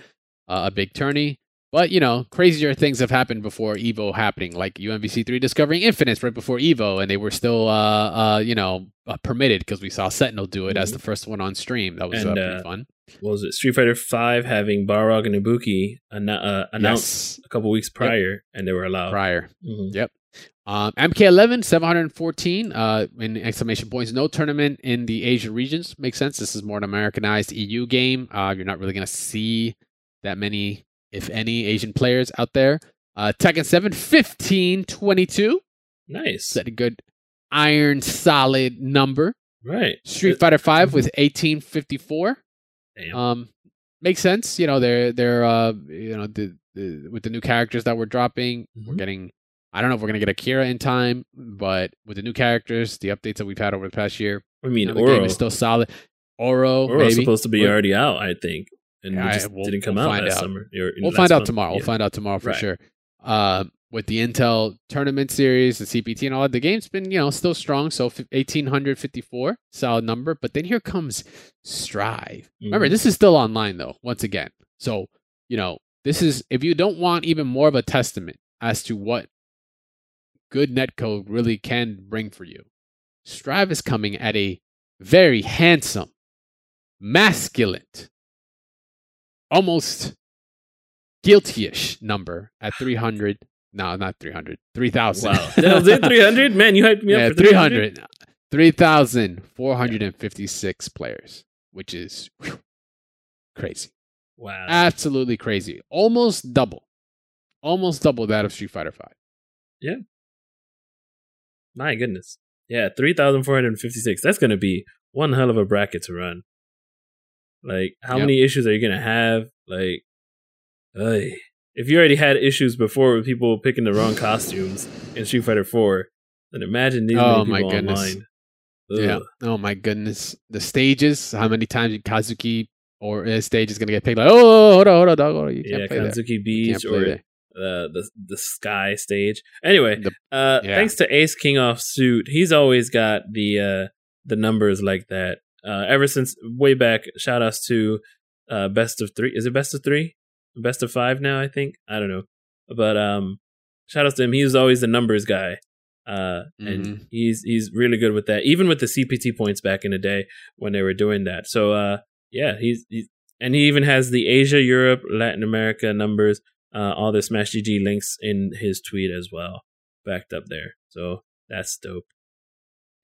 uh, a big tourney. But you know, crazier things have happened before Evo happening, like UMVC three discovering Infinites right before Evo, and they were still, uh, uh, you know, uh, permitted because we saw Sentinel do it as Mhm. the first one on stream. That was uh, And, pretty uh, fun. What was it? Street Fighter Five having Balrog and Ibuki anno- uh, announced Yes, a couple weeks prior, and they were allowed. prior. Mhm. Um, MK11 714 uh, in exclamation points. No tournament in the Asian regions makes sense. This is more an Americanized EU game. Uh, you're not really going to see that many, if any, Asian players out there. Uh, Tekken 7 1522. Nice. Set a good iron solid number. Right. Street It- Fighter 5 with 1854. Damn. Um, makes sense. You know, they're they're uh, you know the, the with the new characters that we're dropping, we're Mhm. getting. I don't know if we're gonna get Akira in time, but with the new characters, the updates that we've had over the past year, I you mean, know, the game is still solid. Oro, Oro's maybe. supposed to be We're- already out, I think, and Yeah, it just we'll- didn't come we'll out last out. summer. or We'll find out month. tomorrow. We'll find out tomorrow for Right. sure. Um, with the Intel tournament series, the CPT, and all that, the game's been you know still strong. So eighteen hundred fifty four, solid number. But then here comes Strive. Remember, Mhm. this is still online though. Once again, so you know this is if you don't want even more of a testament as to what good netcode really can bring for you, Strive is coming at a very handsome, masculine, almost guilty-ish number at ah, 300 no not 300 3000 Wow. that was it. Three hundred. Man, you hyped me yeah up. for 300 3456 players which is whew, crazy Wow. absolutely crazy almost double almost double that of street fighter 5 yeah My goodness. Yeah, three thousand four hundred fifty-six. That's going to be one hell of a bracket to run. Like, how Yep. many issues are you going to have? Like, ay. if you already had issues before with people picking the wrong costumes in Street Fighter Four, then imagine these Oh, many my people goodness. online. yeah oh my goodness the stages how many times did Kanzuki or his stage is going to get picked like oh hold on hold on dog hold on. you can't yeah, play there. Kanzuki You Beach or there. uh, the the Sky stage. Anyway, The- uh, yeah. thanks to Ace King off suit, he's always got the uh, the numbers like that. Uh, ever since way back, shout outs to uh, best of three. Is it best of three? Best of five now, I think. I don't know, but um, shout outs to him. He was always the numbers guy. Uh, and Mhm. he's he's really good with that. Even with the CPT points back in the day when they were doing that. So uh, yeah, he's, he's and he even has the Asia, Europe, Latin America numbers uh, all the Smash GG links in his tweet as well, backed up there. So that's dope.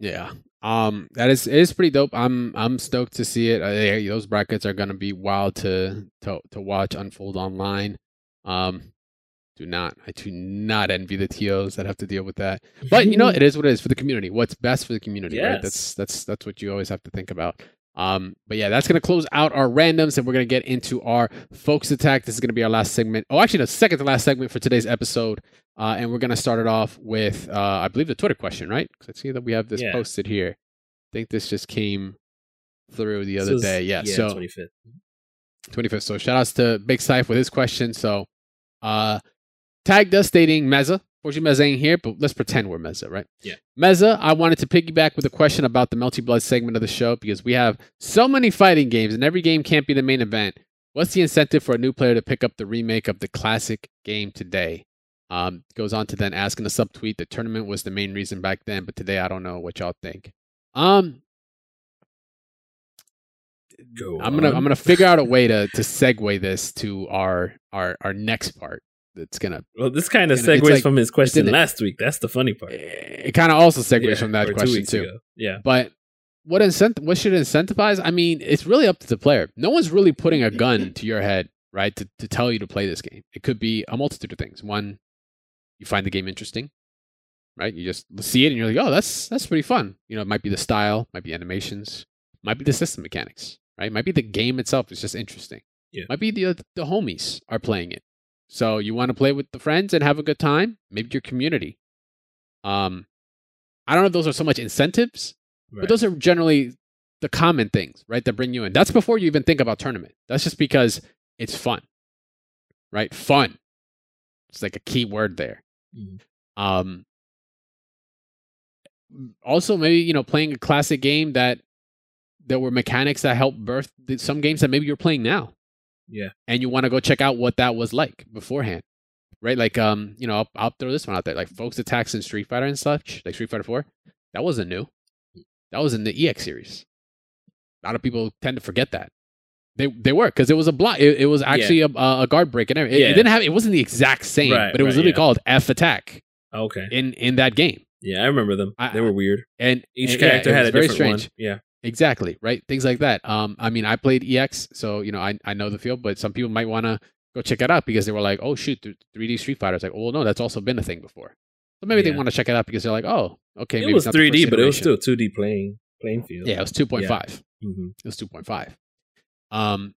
Yeah. Um that is it is pretty dope. I'm I'm stoked to see it. Uh, yeah, those brackets are going to be wild to to to watch unfold online. Um do not I do not envy the TOs that have to deal with that. But you know, it is what it is for the community. What's best for the community, right? That's that's that's what you always have to think about. Um, but yeah, that's gonna close out our randoms, and we're gonna get into our focus attack. This is gonna be our last segment. Oh, actually, no, second to last segment for today's episode. Uh, and we're gonna start it off with, uh, I believe, the Twitter question, right? 'Cause I see that we have this Yeah. posted here. I think this just came through the other was- day. Yeah, yeah, so 25th. 25th. So shout outs to Big Syfe with his question. So uh tagged us stating Meza. Fortunately, Meza ain't here, but let's pretend we're Meza, right? Yeah. Meza, I wanted to piggyback with a question about the Melty Blood segment of the show because we have so many fighting games and every game can't be the main event. What's the incentive for a new player to pick up the remake of the classic game today? Um, goes on to then ask in a subtweet, the tournament was the main reason back then, but today I don't know what y'all think. Um, Go I'm gonna on. I'm gonna figure out a way to to segue this to our our our next part. That's gonna Well, this kind of It's like- segues from his question last week. That's the funny part. Eh, it kind of also segues Yeah, from that question too. ago. Yeah. But what incent what should incentivize? I mean, it's really up to the player. No one's really putting a gun to your head, right, to to tell you to play this game. It could be a multitude of things. One, you find the game interesting, right? You just see it and you're like, oh, that's that's pretty fun. You know, it might be the style, might be animations, might be the system mechanics, right? Might be the game itself is just interesting. Yeah. Might be the the homies are playing it. So you want to play with the friends and have a good time? Maybe your community. Um, I don't know if those are so much incentives, Right. but those are generally the common things, right? That bring you in. That's before you even think about tournament. That's just because it's fun, right? Fun. It's like a key word there. Mhm. Um, also, maybe you know, playing a classic game that there were mechanics that helped birth some games that maybe you're playing now, Yeah. and you want to go check out what that was like beforehand, right? Like, um, you know, I'll, I'll throw this one out there, like focus attacks in Street Fighter and such, like Street Fighter Four. That wasn't new. That was in the EX series. A lot of people tend to forget that. They they were because it was a block. It, it was actually a, a guard break and everything. It, it didn't have. It wasn't the exact same, Right, but it was right, literally yeah. called F attack Okay. in in that game. Yeah, I remember them. I- they were weird. And Each and, character it had a very different strange. one. Yeah. Exactly, right? Things like that. Um, I mean, I played EX, so you know, I I know the field, but some people might want to go check it out because they were like, "Oh shoot, th- 3D Street Fighter." It's like, "Oh no, that's also been a thing before." So maybe they want to check it out because they're like, "Oh, okay." it maybe was it's not the 3D, first but it was iteration." still 2D playing playing field. yeah, it was two point five. hmm It was two point five. Um,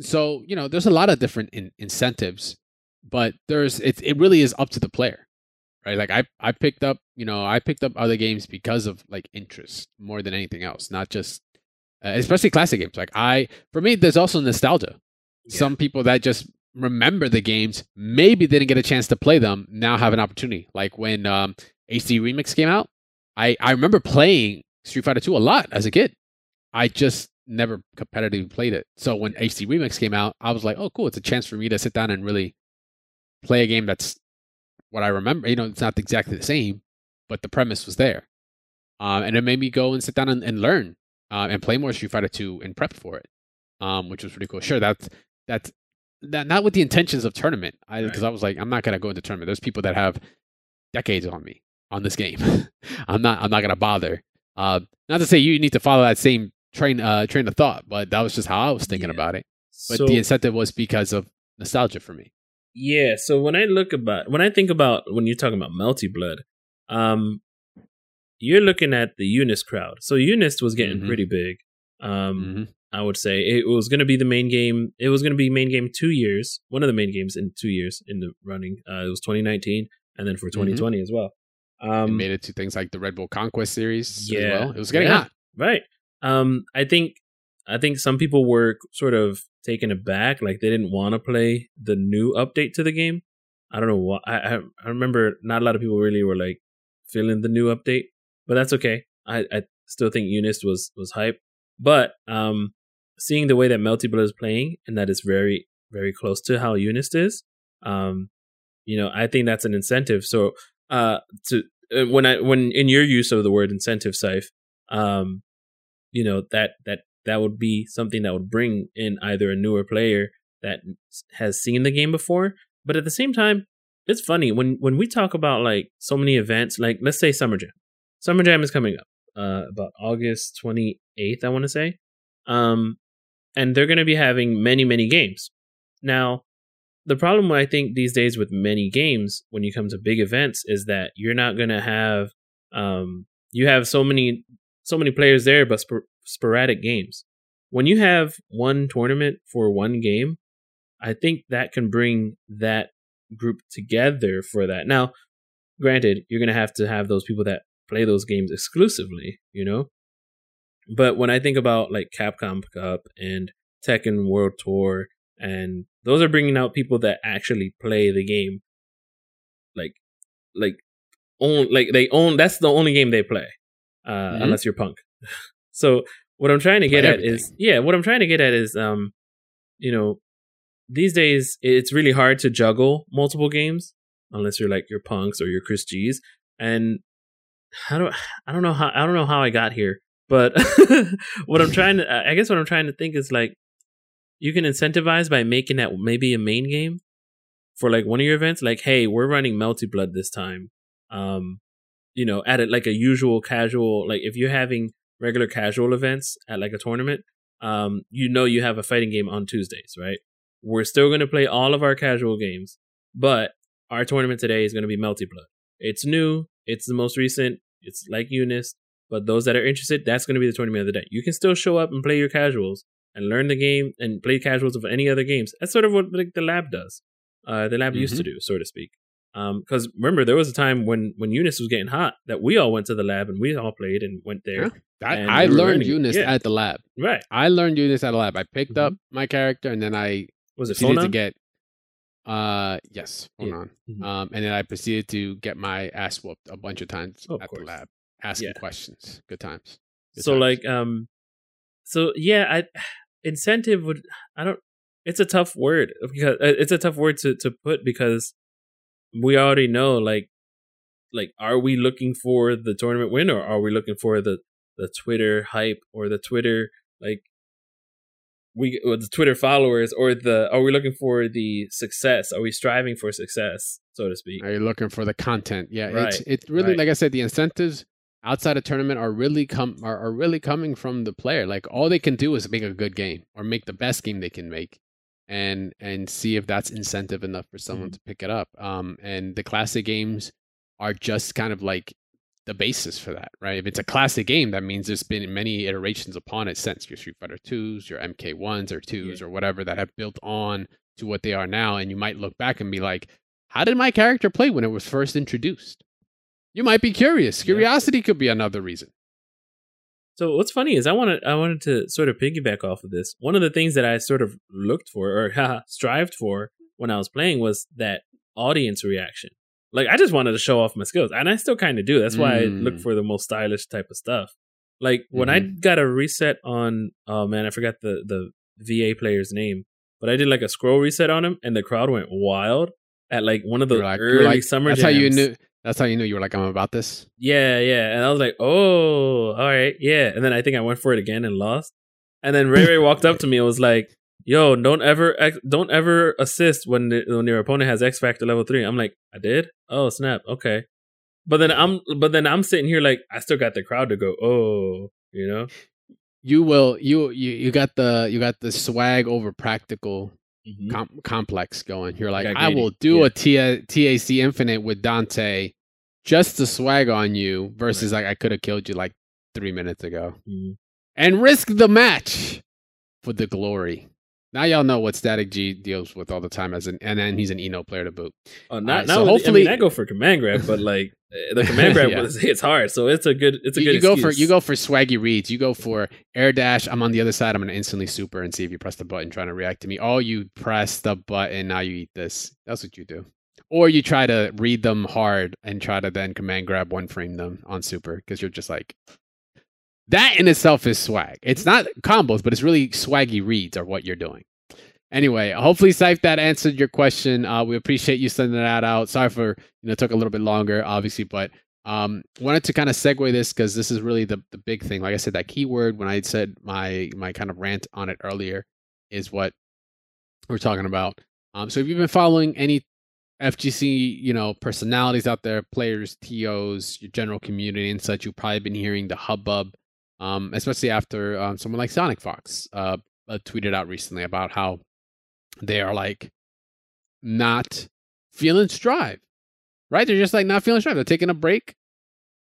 so you know, there's a lot of different in- incentives, but there's it. It really is up to the player, right? Like I I picked up, you know, I picked up other games because of like interest more than anything else, not just uh, especially classic games. Like I, for me, there's also nostalgia. Yeah. Some people that just remember the games, maybe didn't get a chance to play them, now have an opportunity. Like when um, HD Remix came out, I I remember playing Street Fighter 2 a lot as a kid. I just never competitively played it. So when HD Remix came out, I was like, oh, cool. It's a chance for me to sit down and really play a game that's what I remember. You know, it's not exactly the same, but the premise was there. Um, and it made me go and sit down and, and learn uh, and play more Street Fighter 2 and prep for it, um, which was pretty cool. Sure, that's, that's that, not with the intentions of tournament. I Because I was like, I'm not going to go into tournament. There's people that have decades on me on this game. I'm not, I'm not going to bother. Uh, not to say you need to follow that same train uh train of thought, but that was just how I was thinking Yeah. about it. But so, the incentive was because of nostalgia for me. Yeah, so when I look about when I think about when you're talking about Melty Blood, um, you're looking at the UNIST crowd. So UNIST was getting Mhm. pretty big. Um, Mhm. I would say it was going to be the main game. It was going to be main game two years, one of the main games in two years in the running. Uh, it was 2019, and then for 2020 as well. It Um, made it to things like the Red Bull Conquest series as Yeah. well. It was getting Yeah. hot. Right. Um, I think I think some people were sort of taken aback, like they didn't want to play the new update to the game. I don't know why. I, I remember not a lot of people really were like feeling the new update, but that's okay. I, I still think UNIST was was hype, but um, seeing the way that Melty Blood is playing and that it's very very close to how UNIST is, um, you know, I think that's an incentive. So uh, to uh, when I when in your use of the word incentive, Saif, um, you know that that that would be something that would bring in either a newer player that has seen the game before but at the same time it's funny when when we talk about like so many events like let's say summer jam. Summer jam is coming up uh about august 28th i want to say um and they're going to be having many many games. Now the problem i think these days with many games when you come to big events is that you're not going to have um you have so many so many players there, but spor- sporadic games. When you have one tournament for one game, I think that can bring that group together for that. Now, granted, you're going to have to have those people that play those games exclusively, you know? But when I think about like Capcom Cup and Tekken World Tour, and those are bringing out people that actually play the game, like, like, own, like they own. That's the only game they play uh, Mhm. unless you're punk. so what I'm trying to get at is, yeah, what I'm trying to get at is, um, you know, these days it's really hard to juggle multiple games unless you're like your punks or your Chris G's. And I don't, I don't know how, I don't know how I got here, but what I'm trying to, I guess what I'm trying to think is like, you can incentivize by making that maybe a main game for like one of your events. Like, hey, we're running Melty Blood this time. Um, you know, at it like a usual casual, like if you're having regular casual events at like a tournament, um, you know you have a fighting game on Tuesdays, right? We're still going to play all of our casual games, but our tournament today is going to be Melty Blood. It's new, it's the most recent, it's like UNIST, but those that are interested, that's going to be the tournament of the day. You can still show up and play your casuals and learn the game and play casuals of any other games. That's sort of what like the lab does. Uh, the lab used to do, so to speak. Because remember, there was a time when when UNIST was getting hot that we all went to the lab and we all played and went there. Yeah. I, And I we learned learning. UNIST Yeah. at the lab. Right? I learned UNIST at the lab. I picked Mhm. up my character and then I Was it proceeded to get uh yes, hold Yeah. on. Mhm. Um and then I proceeded to get my ass whooped a bunch of times Of at the lab, asking Yeah. questions. Good times. Good so times. like um, so yeah, I incentive would I don't it's a tough word because uh, it's a tough word to to put because we already know like like are we looking for the tournament win or are we looking for the the Twitter hype or the Twitter like we or the Twitter followers or the are we looking for the success? Are we striving for success, so to speak? Are you looking for the content? Yeah, Right, it's it's really right. like I said, the incentives outside of tournament are really come are, are really coming from the player. Like all they can do is make a good game or make the best game they can make, and and see if that's incentive enough for someone Mhm. to pick it up. Um, and the classic games are just kind of like the basis for that, right? If it's a classic game, that means there's been many iterations upon it since your Street Fighter twos, your MK ones or twos or whatever that have built on to what they are now. And you might look back and be like, how did my character play when it was first introduced? You might be curious. Yeah. Curiosity could be another reason. So what's funny is I wanted I wanted to sort of piggyback off of this. One of the things that I sort of looked for or strived for when I was playing was that audience reaction. Like I just wanted to show off my skills, and I still kind of do. That's why I look Mm. for the most stylish type of stuff. Like when I got a reset on, oh man, I forgot the the VA player's name, but I did like a scroll reset on him, and the crowd went wild at like one of the like- early like- summer. That's how you jams. knew. That's how you knew you were like, I'm about this. Yeah, yeah. And I was like, oh, all right, yeah. And then I think I went for it again and lost. And then Ray Ray walked up to me and was like, yo, don't ever don't ever assist when the, when your opponent has X Factor level three. I'm like, I did? Oh snap, okay. But then I'm but then I'm sitting here like I still got the crowd to go, oh, you know? You will. You you you got the you got the swag over practical com- complex going. You're like, I will do Yeah. a T- TAC Infinite with Dante just to swag on you versus like I could have killed you like three minutes ago Mhm. and risk the match for the glory. Now y'all know what Static G deals with all the time as an and then he's an I-No player to boot. Oh, not, not so with- hopefully- I mean, I go for command grab, but like the command grab Yeah. was it's hard, so it's a good it's a You, good you go for you go for swaggy reads. You go for air dash. I'm on the other side. I'm gonna instantly super and see if you press the button trying to react to me. Oh, you press the button. Now you eat this. That's what you do. Or you try to read them hard and try to then command grab one frame them on super because you're just like that in itself is swag. It's not combos, but it's really swaggy reads are what you're doing. Anyway, hopefully, Scythe, that answered your question. Uh, we appreciate you sending that out. Sorry for you know took a little bit longer, obviously, but um, wanted to kind of segue this because this is really the the big thing. Like I said, that keyword when I said my my kind of rant on it earlier is what we're talking about. Um, so if you've been following any FGC, you know, personalities out there, players, TOs, your general community and such, you've probably been hearing the hubbub, um, especially after um, someone like SonicFox uh, uh, tweeted out recently about how they are like not feeling strive, right? They're just like not feeling strive. They're taking a break,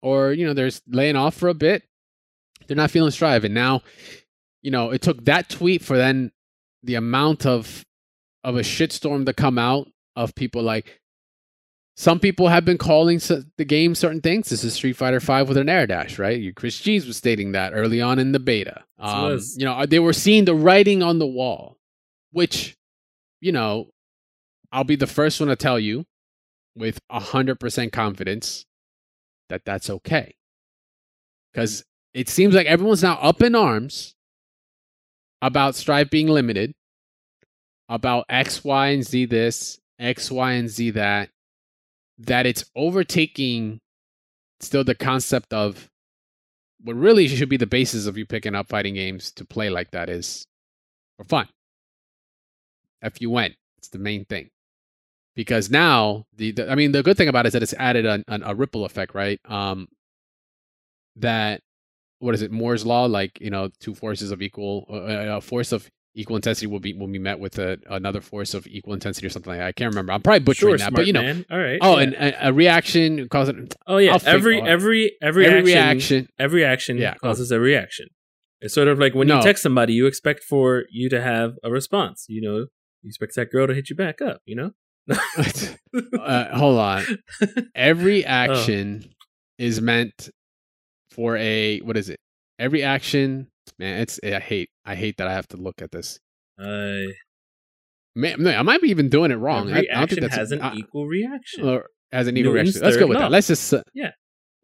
or you know, they're laying off for a bit. They're not feeling strive, and now, you know, it took that tweet for then the amount of of a shitstorm to come out of people like some people have been calling the game certain things. This is Street Fighter Five with an air dash, right? You- Chris Cheese was stating that early on in the beta. Um, you know, they were seeing the writing on the wall, which, you know, I'll be the first one to tell you with hundred percent confidence that that's okay, because it seems like everyone's now up in arms about Strive being limited, about X, Y, and Z this, X, Y, and Z that, that it's overtaking still the concept of what really should be the basis of you picking up fighting games to play like that is for fun. If you went, it's the main thing. Because now the, the I mean the good thing about it is that it's added an, an, a ripple effect, right? Um, that what is it Moore's law? Like you know, two forces of equal, uh, a force of equal intensity will be will be met with a, another force of equal intensity or something like that. I can't remember. I'm probably butchering sure, that, but you know, man. All right. oh, yeah. and a, a reaction causes oh yeah, every out. every every every action, reaction. every action Yeah, causes a reaction. It's sort of like when No. you text somebody, you expect for you to have a response. You know, you expect that girl to hit you back up. You know. uh, hold on. Every Oh. action is meant for a what is it? Every action, man. It's I hate I hate that I have to look at this. Uh, Man, no, I might be even doing it wrong. I, every I don't action has an I- equal reaction. or has an equal Newton's reaction. Let's go with law. that. Let's just uh, Yeah.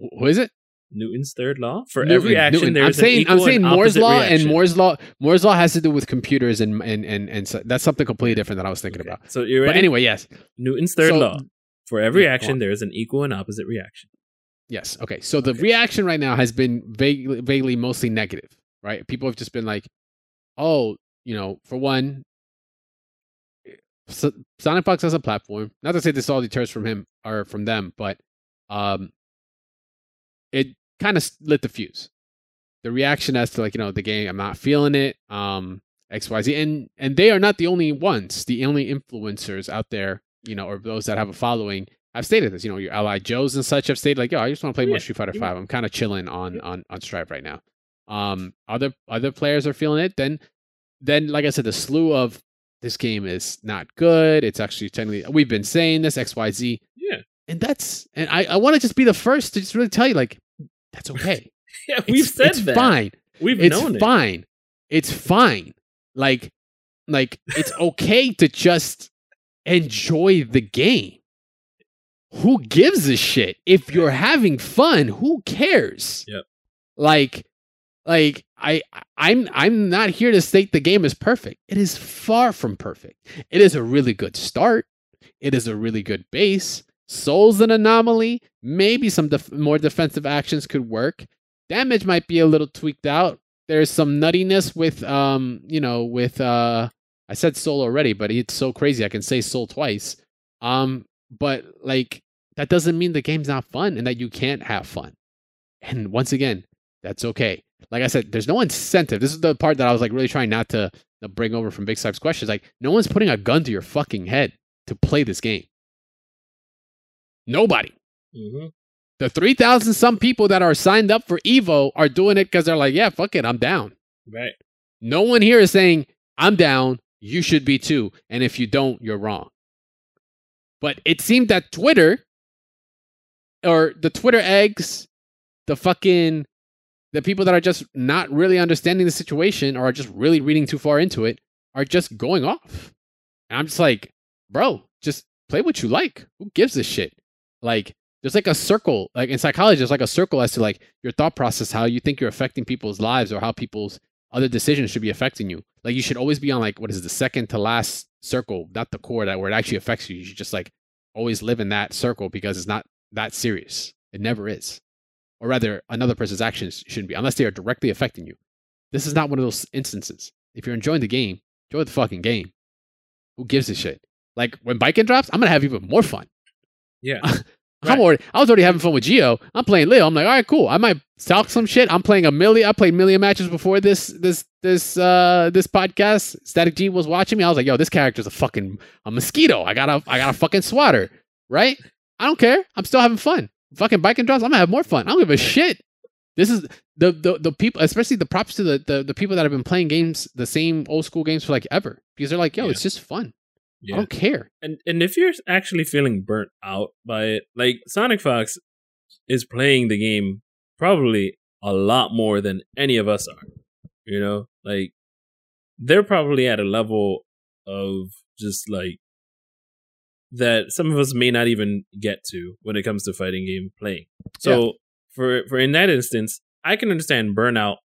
wh- Who is it? Newton's third law for Newton- every action. Newton. There I'm saying I'm saying Moore's law reaction. and Moore's law Moore's law has to do with computers and and and and so that's something completely different that I was thinking Okay, about. So you're But anyway, yes, Newton's third So- law for every action there is an equal and opposite reaction. yes. Okay, so the reaction right now has been vaguely, vaguely mostly negative, right? People have just been like, "Oh, you know, for one, so SonicFox as a platform. Not to say this all deters from him or from them, but um, it kind of lit the fuse. The reaction as to like you know the game, I'm not feeling it. Um, X Y Z, and and they are not the only ones, the only influencers out there, you know, or those that have a following. I've stated this, you know, your ally Joes and such have stated like, yo, I just want to play more Street Fighter. Five. I'm kind of chilling on on on Strive right now. Um, other other players are feeling it. Then then like I said, the slew of this game is not good. It's actually technically we've been saying this X Y Z, Yeah, and that's and I I want to just be the first to just really tell you like that's okay. yeah, we've It's- said it's that. fine. We've It's known it. fine. It's fine. Like like it's okay to just enjoy the game. Who gives a shit? If you're having fun, who cares? Yep. Like like I I'm I'm not here to state the game is perfect. It is far from perfect. It is a really good start. It is a really good base. Sol's an anomaly. Maybe some def- more defensive actions could work. Damage might be a little tweaked out. There's some nuttiness with um, you know, with uh I said Sol already, but it's so crazy I can say Sol twice. Um, but like that doesn't mean the game's not fun and that you can't have fun. And once again, that's okay. Like I said, there's no incentive. This is the part that I was like really trying not to, to bring over from Big Sipes questions. Like, no one's putting a gun to your fucking head to play this game. Nobody. Mhm. The 3,000 some people that are signed up for Evo are doing it because they're like, yeah, fuck it, I'm down. Right. No one here is saying, I'm down, you should be too. And if you don't, you're wrong. But it seemed that Twitter, or the Twitter eggs, the fucking, the people that are just not really understanding the situation or are just really reading too far into it are just going off. And I'm just like, bro, just play what you like. Who gives a shit? Like, there's like a circle, like in psychology, there's like a circle as to like your thought process, how you think you're affecting people's lives or how people's other decisions should be affecting you. Like you should always be on like what is it, the second to last circle, not the core that where it actually affects you. You should just like always live in that circle because it's not that serious. It never is. Or rather, another person's actions shouldn't be unless they are directly affecting you. This is not one of those instances. If you're enjoying the game, enjoy the fucking game. Who gives a shit? Like when Baiken drops, I'm gonna have even more fun. Yeah. I'm already, I was already having fun with Gio. I'm playing Leo. I'm like, all right, cool. I might talk some shit. I'm playing a million. I played million matches before this this this uh this podcast. Static G was watching me. I was like, yo, this character's a fucking a mosquito. I got a I got a fucking swatter. Right? I don't care. I'm still having fun. Fucking Baiken drops. I'm gonna have more fun. I don't give a shit. This is the the the people, especially the props to the, the the people that have been playing games, the same old school games for like ever, because they're like, yo, Yeah. it's just fun. I don't care. And and if you're actually feeling burnt out by it, like SonicFox is playing the game probably a lot more than any of us are. You know, like they're probably at a level of just like that some of us may not even get to when it comes to fighting game playing. So for for in that instance, I can understand burnout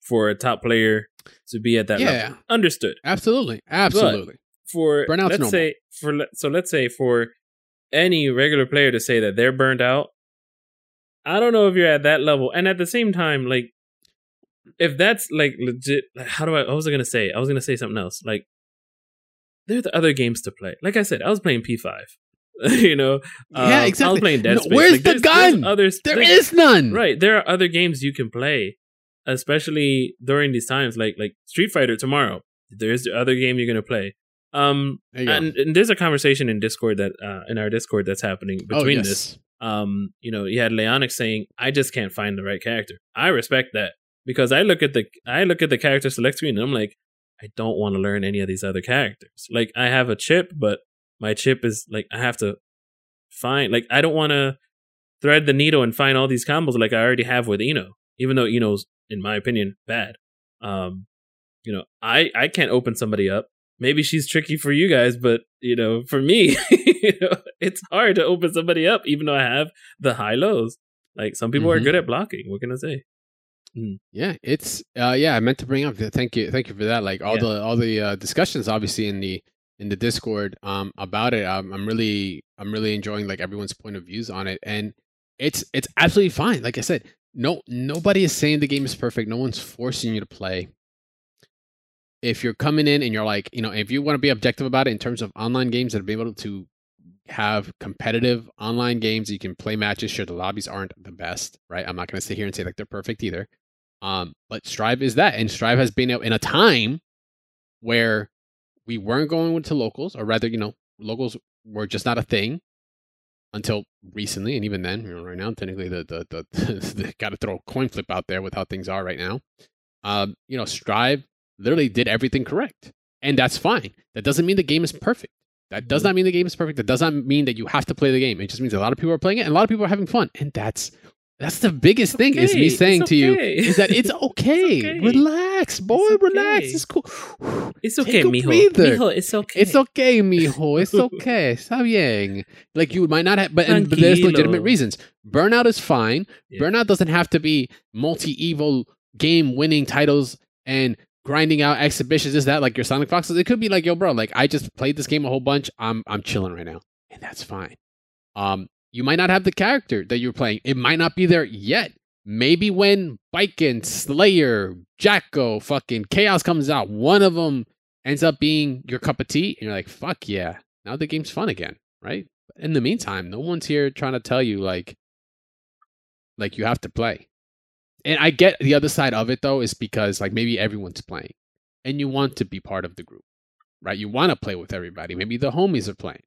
for a top player to be at that Yeah. level. Understood Absolutely, absolutely. For Burnout's let's normal. say for so let's say for any regular player to say that they're burned out i don't know if you're at that level. And at the same time like if that's like legit how do i i was I gonna say? I was gonna say something else. Like there are the other games to play. Like i said i was playing p5 you know? Yeah, Um, i was playing dead No, space. where's Like, the there's- there's gun? others there's- none. right there are other games you can play especially during these times like like street fighter tomorrow. There's the other game you're gonna play um There you go. and, and there's a conversation in discord that uh in our discord that's happening Oh, between yes. this um you know you had leonic saying i just can't find the right character i respect that because i look at the i look at the character select screen and i'm like i don't want to learn any of these other characters like i have a Chipp but my Chipp is like i have to find like i don't want to thread the needle and find all these combos like i already have with I-No even though I-No's in my opinion bad um you know i i can't open somebody up maybe she's tricky for you guys, but you know, for me, you know, it's hard to open somebody up, even though I have the high lows. Like some people are Mhm. good at blocking. What can I say? Yeah, it's uh yeah, I meant to bring up thank you thank you for that. Like all Yeah. the all the uh, discussions obviously in the in the Discord um about it. Um, I'm really I'm really enjoying like everyone's point of views on it and it's it's absolutely fine. Like I said, no nobody is saying the game is perfect. No one's forcing you to play. If you're coming in and you're like, you know, if you want to be objective about it in terms of online games that be able to have competitive online games, you can play matches. Sure, the lobbies aren't the best, right? I'm not going to sit here and say like they're perfect either. Um, but Strive is that, and Strive has been in a time where we weren't going to locals, or rather, you know, locals were just not a thing until recently, and even then, you know, right now, technically, the the the, the got to throw a coin flip out there with how things are right now. Um, you know, Strive literally did everything correct, and that's fine. That doesn't mean the game is perfect. That does not mean the game is perfect. That does not mean that you have to play the game. It just means a lot of people are playing it, and a lot of people are having fun, and that's that's the biggest thing. Is me it's saying to you is that it's okay. okay. Relax, boy. It's Relax. okay. It's cool. It's Take okay, mijo. breather. Mijo, it's okay. It's okay, mijo. It's okay. Está bien. Like you might not have, but, and, but there's legitimate reasons. Burnout is fine. Yeah. Burnout doesn't have to be multi evil game winning titles and grinding out exhibitions. Is that like your SonicFoxes? It could be like, yo, bro, like I just played this game a whole bunch. I'm I'm chilling right now, and that's fine. Um, you might not have the character that you're playing. It might not be there yet. Maybe when Baiken, Slayer, Jack-O, fucking Chaos comes out, one of them ends up being your cup of tea, and you're like, fuck yeah, now the game's fun again, right? In the meantime, no one's here trying to tell you like, like you have to play. And I get the other side of it though, is because like maybe everyone's playing, and you want to be part of the group, right? You want to play with everybody. Maybe the homies are playing,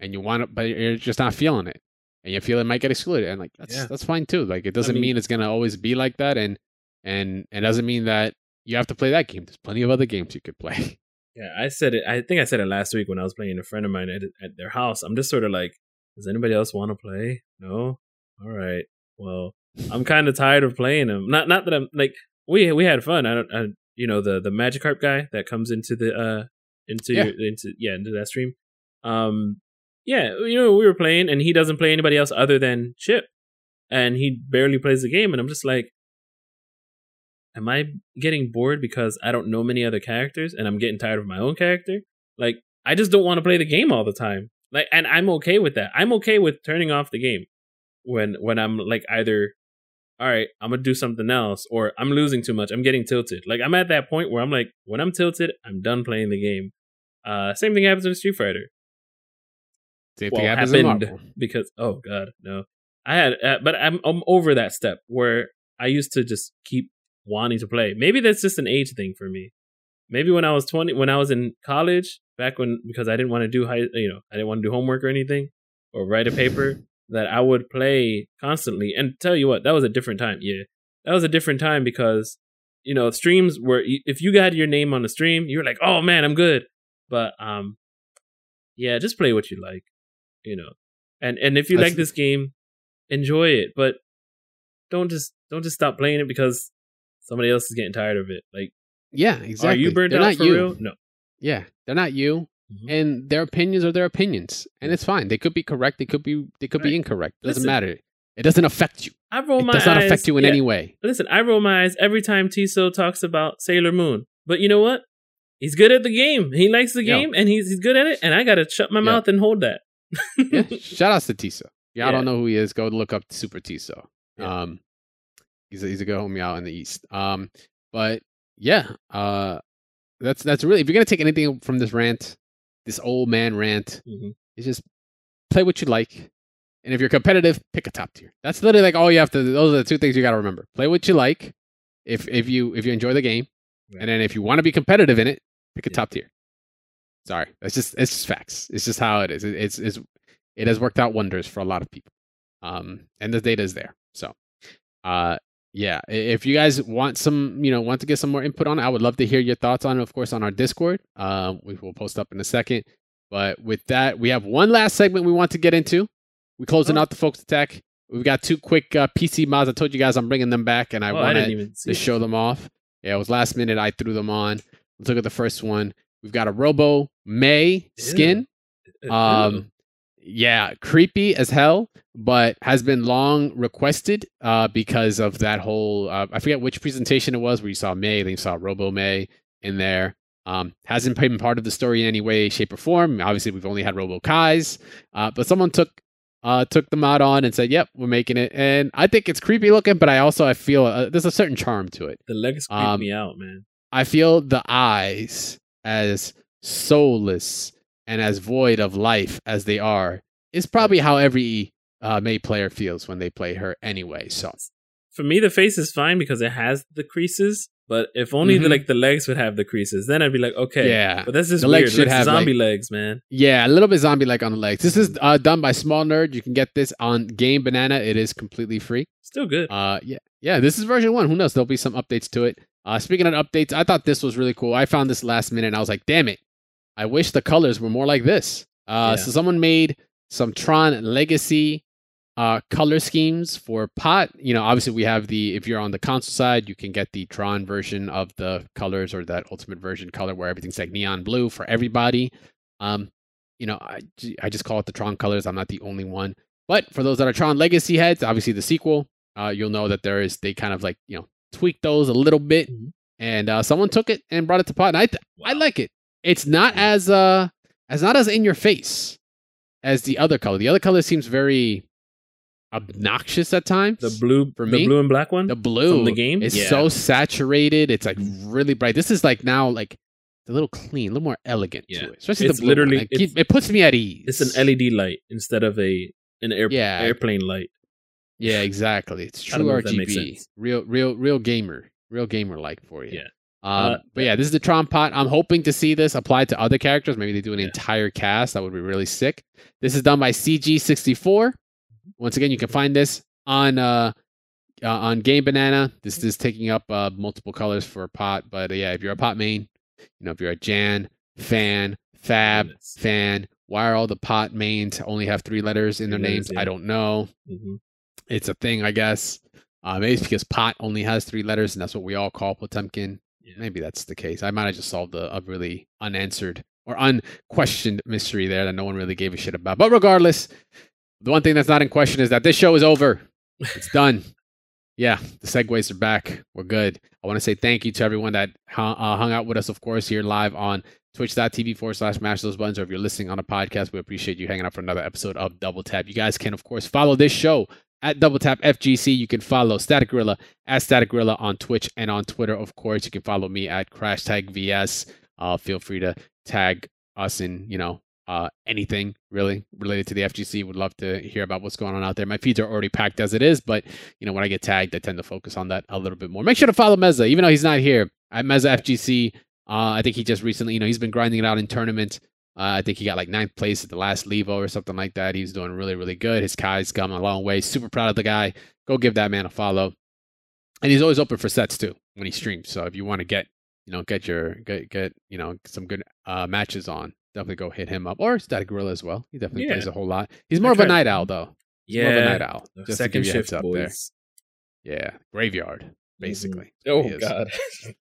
and you want to, but you're just not feeling it, and you feel it might get excluded, and like that's Yeah. that's fine too. Like it doesn't mean- mean it's gonna always be like that, and and it doesn't mean that you have to play that game. There's plenty of other games you could play. Yeah, I said it. I think I said it last week when I was playing a friend of mine at, at their house. I'm just sort of like, does anybody else want to play? No. All right. Well, I'm kind of tired of playing them. Not not that I'm like we we had fun. I don't. I, you know the the Magikarp guy that comes into the uh into Yeah. your into yeah into that stream. Um, yeah, you know we were playing and he doesn't play anybody else other than Chipp, and he barely plays the game. And I'm just like, am I getting bored because I don't know many other characters and I'm getting tired of my own character? Like, I just don't want to play the game all the time. Like, and I'm okay with that. I'm okay with turning off the game when when I'm like either, all right, I'm gonna do something else, or I'm losing too much. I'm getting tilted. Like, I'm at that point where I'm like, when I'm tilted, I'm done playing the game. Uh, same thing happens in Street Fighter Same well, thing happens in happened Marvel. because oh god no i had uh, but I'm, I'm over that step where i used to just keep wanting to play maybe that's just an age thing for me maybe when i was 20 when i was in college back when because i didn't want to do high you know i didn't want to do homework or anything or write a paper that i would play constantly. And tell you what that was a different time yeah. That was a different time because you know streams were if you got your name on the stream you were like oh man i'm good. But um yeah just play what you like you know. And and if you That's- like this game enjoy it but don't just don't just stop playing it because somebody else is getting tired of it. Like Yeah, exactly. are you burnt They're out not for you. real? No. Yeah, they're not you, Mhm. and their opinions are their opinions, and it's fine. They could be correct. They could be. They could be incorrect. It doesn't Listen. matter. It doesn't affect you. i roll It my does not eyes affect you in yeah. any way. listen i roll my eyes every time tiso talks about sailor moon but you know what he's good at the game he likes the game and he's he's good at it and i gotta shut my Yeah. mouth and hold that Yeah. Shout outs to Tiso. Y'all don't know who he is. Go look up Super Tiso. Um, he's a, he's a good homie out in the east. Um, but yeah, uh, that's that's really if you're gonna take anything from this rant, this old man rant, Mhm. it's just play what you like, and if you're competitive, pick a top tier. That's literally like all you have to. Those are the two things you got to remember: play what you like, if if you if you enjoy the game, Right. and then if you want to be competitive in it, pick a Yeah. top tier. Sorry, it's just it's just facts. It's just how it is. It, it's it's it has worked out wonders for a lot of people, um, and the data is there. So, uh, yeah, if you guys want some, you know, want to get some more input on it, I would love to hear your thoughts on it. Of course, on our Discord, uh, we will post up in a second. But with that, we have one last segment we want to get into. We closing Oh. out the Focus Attack. We've got two quick uh, PC mods. I told you guys I'm bringing them back, and I oh, I want to show them off. Yeah, it was last minute. I threw them on. Let's look at the first one. We've got a Robo May skin. Ew. Um, yeah, creepy as hell, but has been long requested uh, because of that whole. Uh, I forget which presentation it was where you saw May, then you saw Robo May in there. Um, hasn't been part of the story in any way, shape, or form. Obviously, we've only had Robo Kys, uh, but someone took uh, took the mod on and said, "Yep, we're making it." And I think it's creepy looking, but I also I feel uh, there's a certain charm to it. The legs creep Um, me out, man. I feel the eyes as soulless and as void of life as they are is probably how every uh, May player feels when they play her anyway. So For me, the face is fine because it has the creases. But if only the Mhm. like the legs would have the creases, then I'd be like, okay. yeah, But that's just The weird. legs should have, zombie like- legs, man. yeah, a little bit zombie like on the legs. This is uh, done by Small Nerd. You can get this on GameBanana. It is completely free. Still good. Uh, yeah, yeah. This is version one. Who knows? There'll be some updates to it. Uh, speaking of updates, I thought this was really cool. I found this last minute, and I was like, "Damn it! I wish the colors were more like this." Uh, Yeah. so someone made some Tron Legacy uh color schemes for pot. You know, obviously we have the if you're on the console side, you can get the Tron version of the colors or that ultimate version color where everything's like neon blue for everybody. Um, you know, I I just call it the Tron colors. I'm not the only one. But for those that are Tron Legacy heads, obviously the sequel, uh, you'll know that there is they kind of like you know tweak those a little bit, Mhm. and uh, someone took it and brought it to pot, and I th- I like it. It's not as uh as not as in your face as the other color. The other color seems very obnoxious at times. The blue, For the me, blue and black one. the blue from the game? is Yeah. So saturated. It's like really bright. This is like now like a little clean, a little more elegant Yeah. to it. Especially It's the blue literally- It, keep- it's- it puts me at ease. it's an LED light instead of a an air, Yeah. airplane light. Yeah, exactly. It's true know if that makes RGB. Real, real, real gamer. Real gamer like for you. Yeah. Um, Uh, but yeah, this is the Tron pot. I'm hoping to see this applied to other characters. Maybe they do an Yeah. entire cast. That would be really sick. This is done by CG64. Once again, you can find this on uh, uh on GameBanana. This is taking up uh, multiple colors for a pot. But uh, yeah, if you're a pot main, you know, if you're a Jan fan, Fab fan, why are all the pot mains only have three letters in their letters, names? yeah. I don't know Mhm. it's a thing, I guess. Uh, maybe it's because pot only has three letters, and that's what we all call Potemkin. Yeah. Maybe that's the case. I might have just solved a, a really unanswered or unquestioned mystery there that no one really gave a shit about. But regardless, the one thing that's not in question is that this show is over. It's done. Yeah, the segues are back. We're good. I want to say thank you to everyone that hu- uh, hung out with us, of course, here live on twitch.tv forward slash mash those buttons. Or if you're listening on a podcast, we appreciate you hanging out for another episode of Double Tap. You guys can, of course, follow this show at Double Tap FGC. You can follow Static Gorilla at Static Gorilla on Twitch and on Twitter, of course. You can follow me at Crash Tag VS. Uh, feel free to tag us in, you know, uh, anything really related to the FGC. Would love to hear about what's going on out there. My feeds are already packed as it is, but you know when I get tagged, I tend to focus on that a little bit more. Make sure to follow Meza, even though he's not here at Meza FGC. Uh, I think he just recently, you know, he's been grinding it out in tournament. Uh, I think he got like ninth place at the last Levo or something like that. He's doing really, really good. His Ky's come a long way. Super proud of the guy. Go give that man a follow. And he's always open for sets too when he streams. So if you want to get, you know, get your get get you know some good uh, matches on, definitely go hit him up or Static Gorilla as well. He definitely Yeah. plays a whole lot. He's more of a night owl though. He's more of a night Yeah. owl. Just second shift up there. boys. Yeah, graveyard basically. Oh He is. god.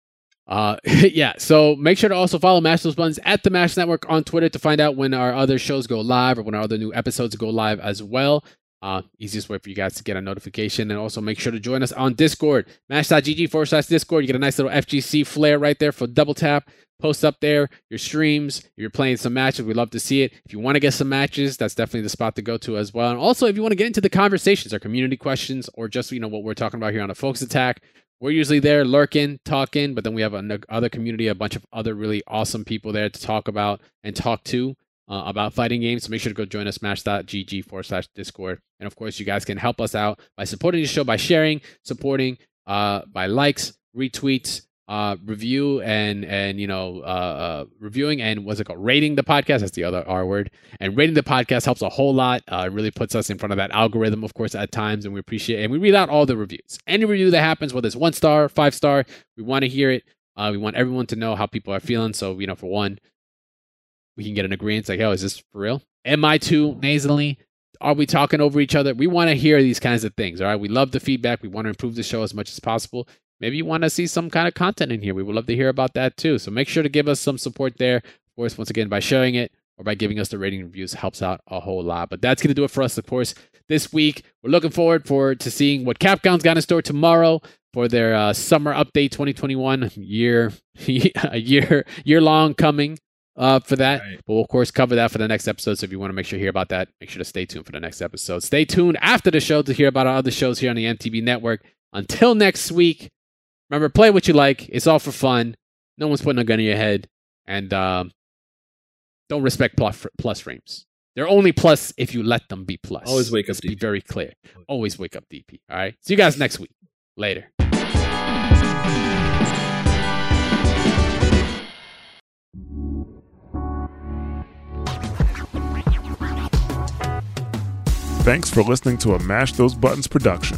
Uh, yeah. So make sure to also follow Mash Those Buttons at the Mash Network on Twitter to find out when our other shows go live or when our other new episodes go live as well. Uh, easiest way for you guys to get a notification. And also make sure to join us on Discord. Mash.gg forward slash Discord. You get a nice little FGC flair right there for double tap. Post up there your streams. If you're playing some matches, we'd love to see it. If you want to get some matches, that's definitely the spot to go to as well. And also, if you want to get into the conversations or community questions or just, you know, what we're talking about here on a Focus Attack, we're usually there lurking, talking, but then we have another community, a bunch of other really awesome people there to talk about and talk to uh, about fighting games. So make sure to go join us, smash.gg forward slash Discord. And of course, you guys can help us out by supporting the show by sharing, supporting uh, by likes, retweets, uh, review, and and you know uh, uh, reviewing and what's it called? Rating the podcast. That's the other R word. And rating the podcast helps a whole lot. Uh, it really puts us in front of that algorithm, of course, at times, and we appreciate. And we read out all the reviews. Any review that happens, whether it's one star, five star, we want to hear it. Uh, we want everyone to know how people are feeling. So you know, for one, we can get an agreement. Like, oh, is this for real? Am I too nasally? Are we talking over each other? We want to hear these kinds of things. All right. We love the feedback. We want to improve the show as much as possible. Maybe you want to see some kind of content in here. We would love to hear about that too. So make sure to give us some support there. Of course, once again, by sharing it, or by giving us the rating reviews helps out a whole lot. But that's going to do it for us, of course, this week. We're looking forward for to seeing what Capcom's got in store tomorrow for their uh, summer update 2021 year a year year long coming uh, for that. Right. But we'll of course cover that for the next episode. So if you want to make sure to hear about that, make sure to stay tuned for the next episode. Stay tuned after the show to hear about our other shows here on the MTV network. Until next week, remember play what you like. It's all for fun. No one's putting a gun in your head, and um, don't respect plus, plus frames. They're only plus if you let them be plus. Always wake Let's up. DP. Be very clear. Always wake up, DP. All right. See you guys next week. Later. Thanks for listening to a Mash Those Buttons production.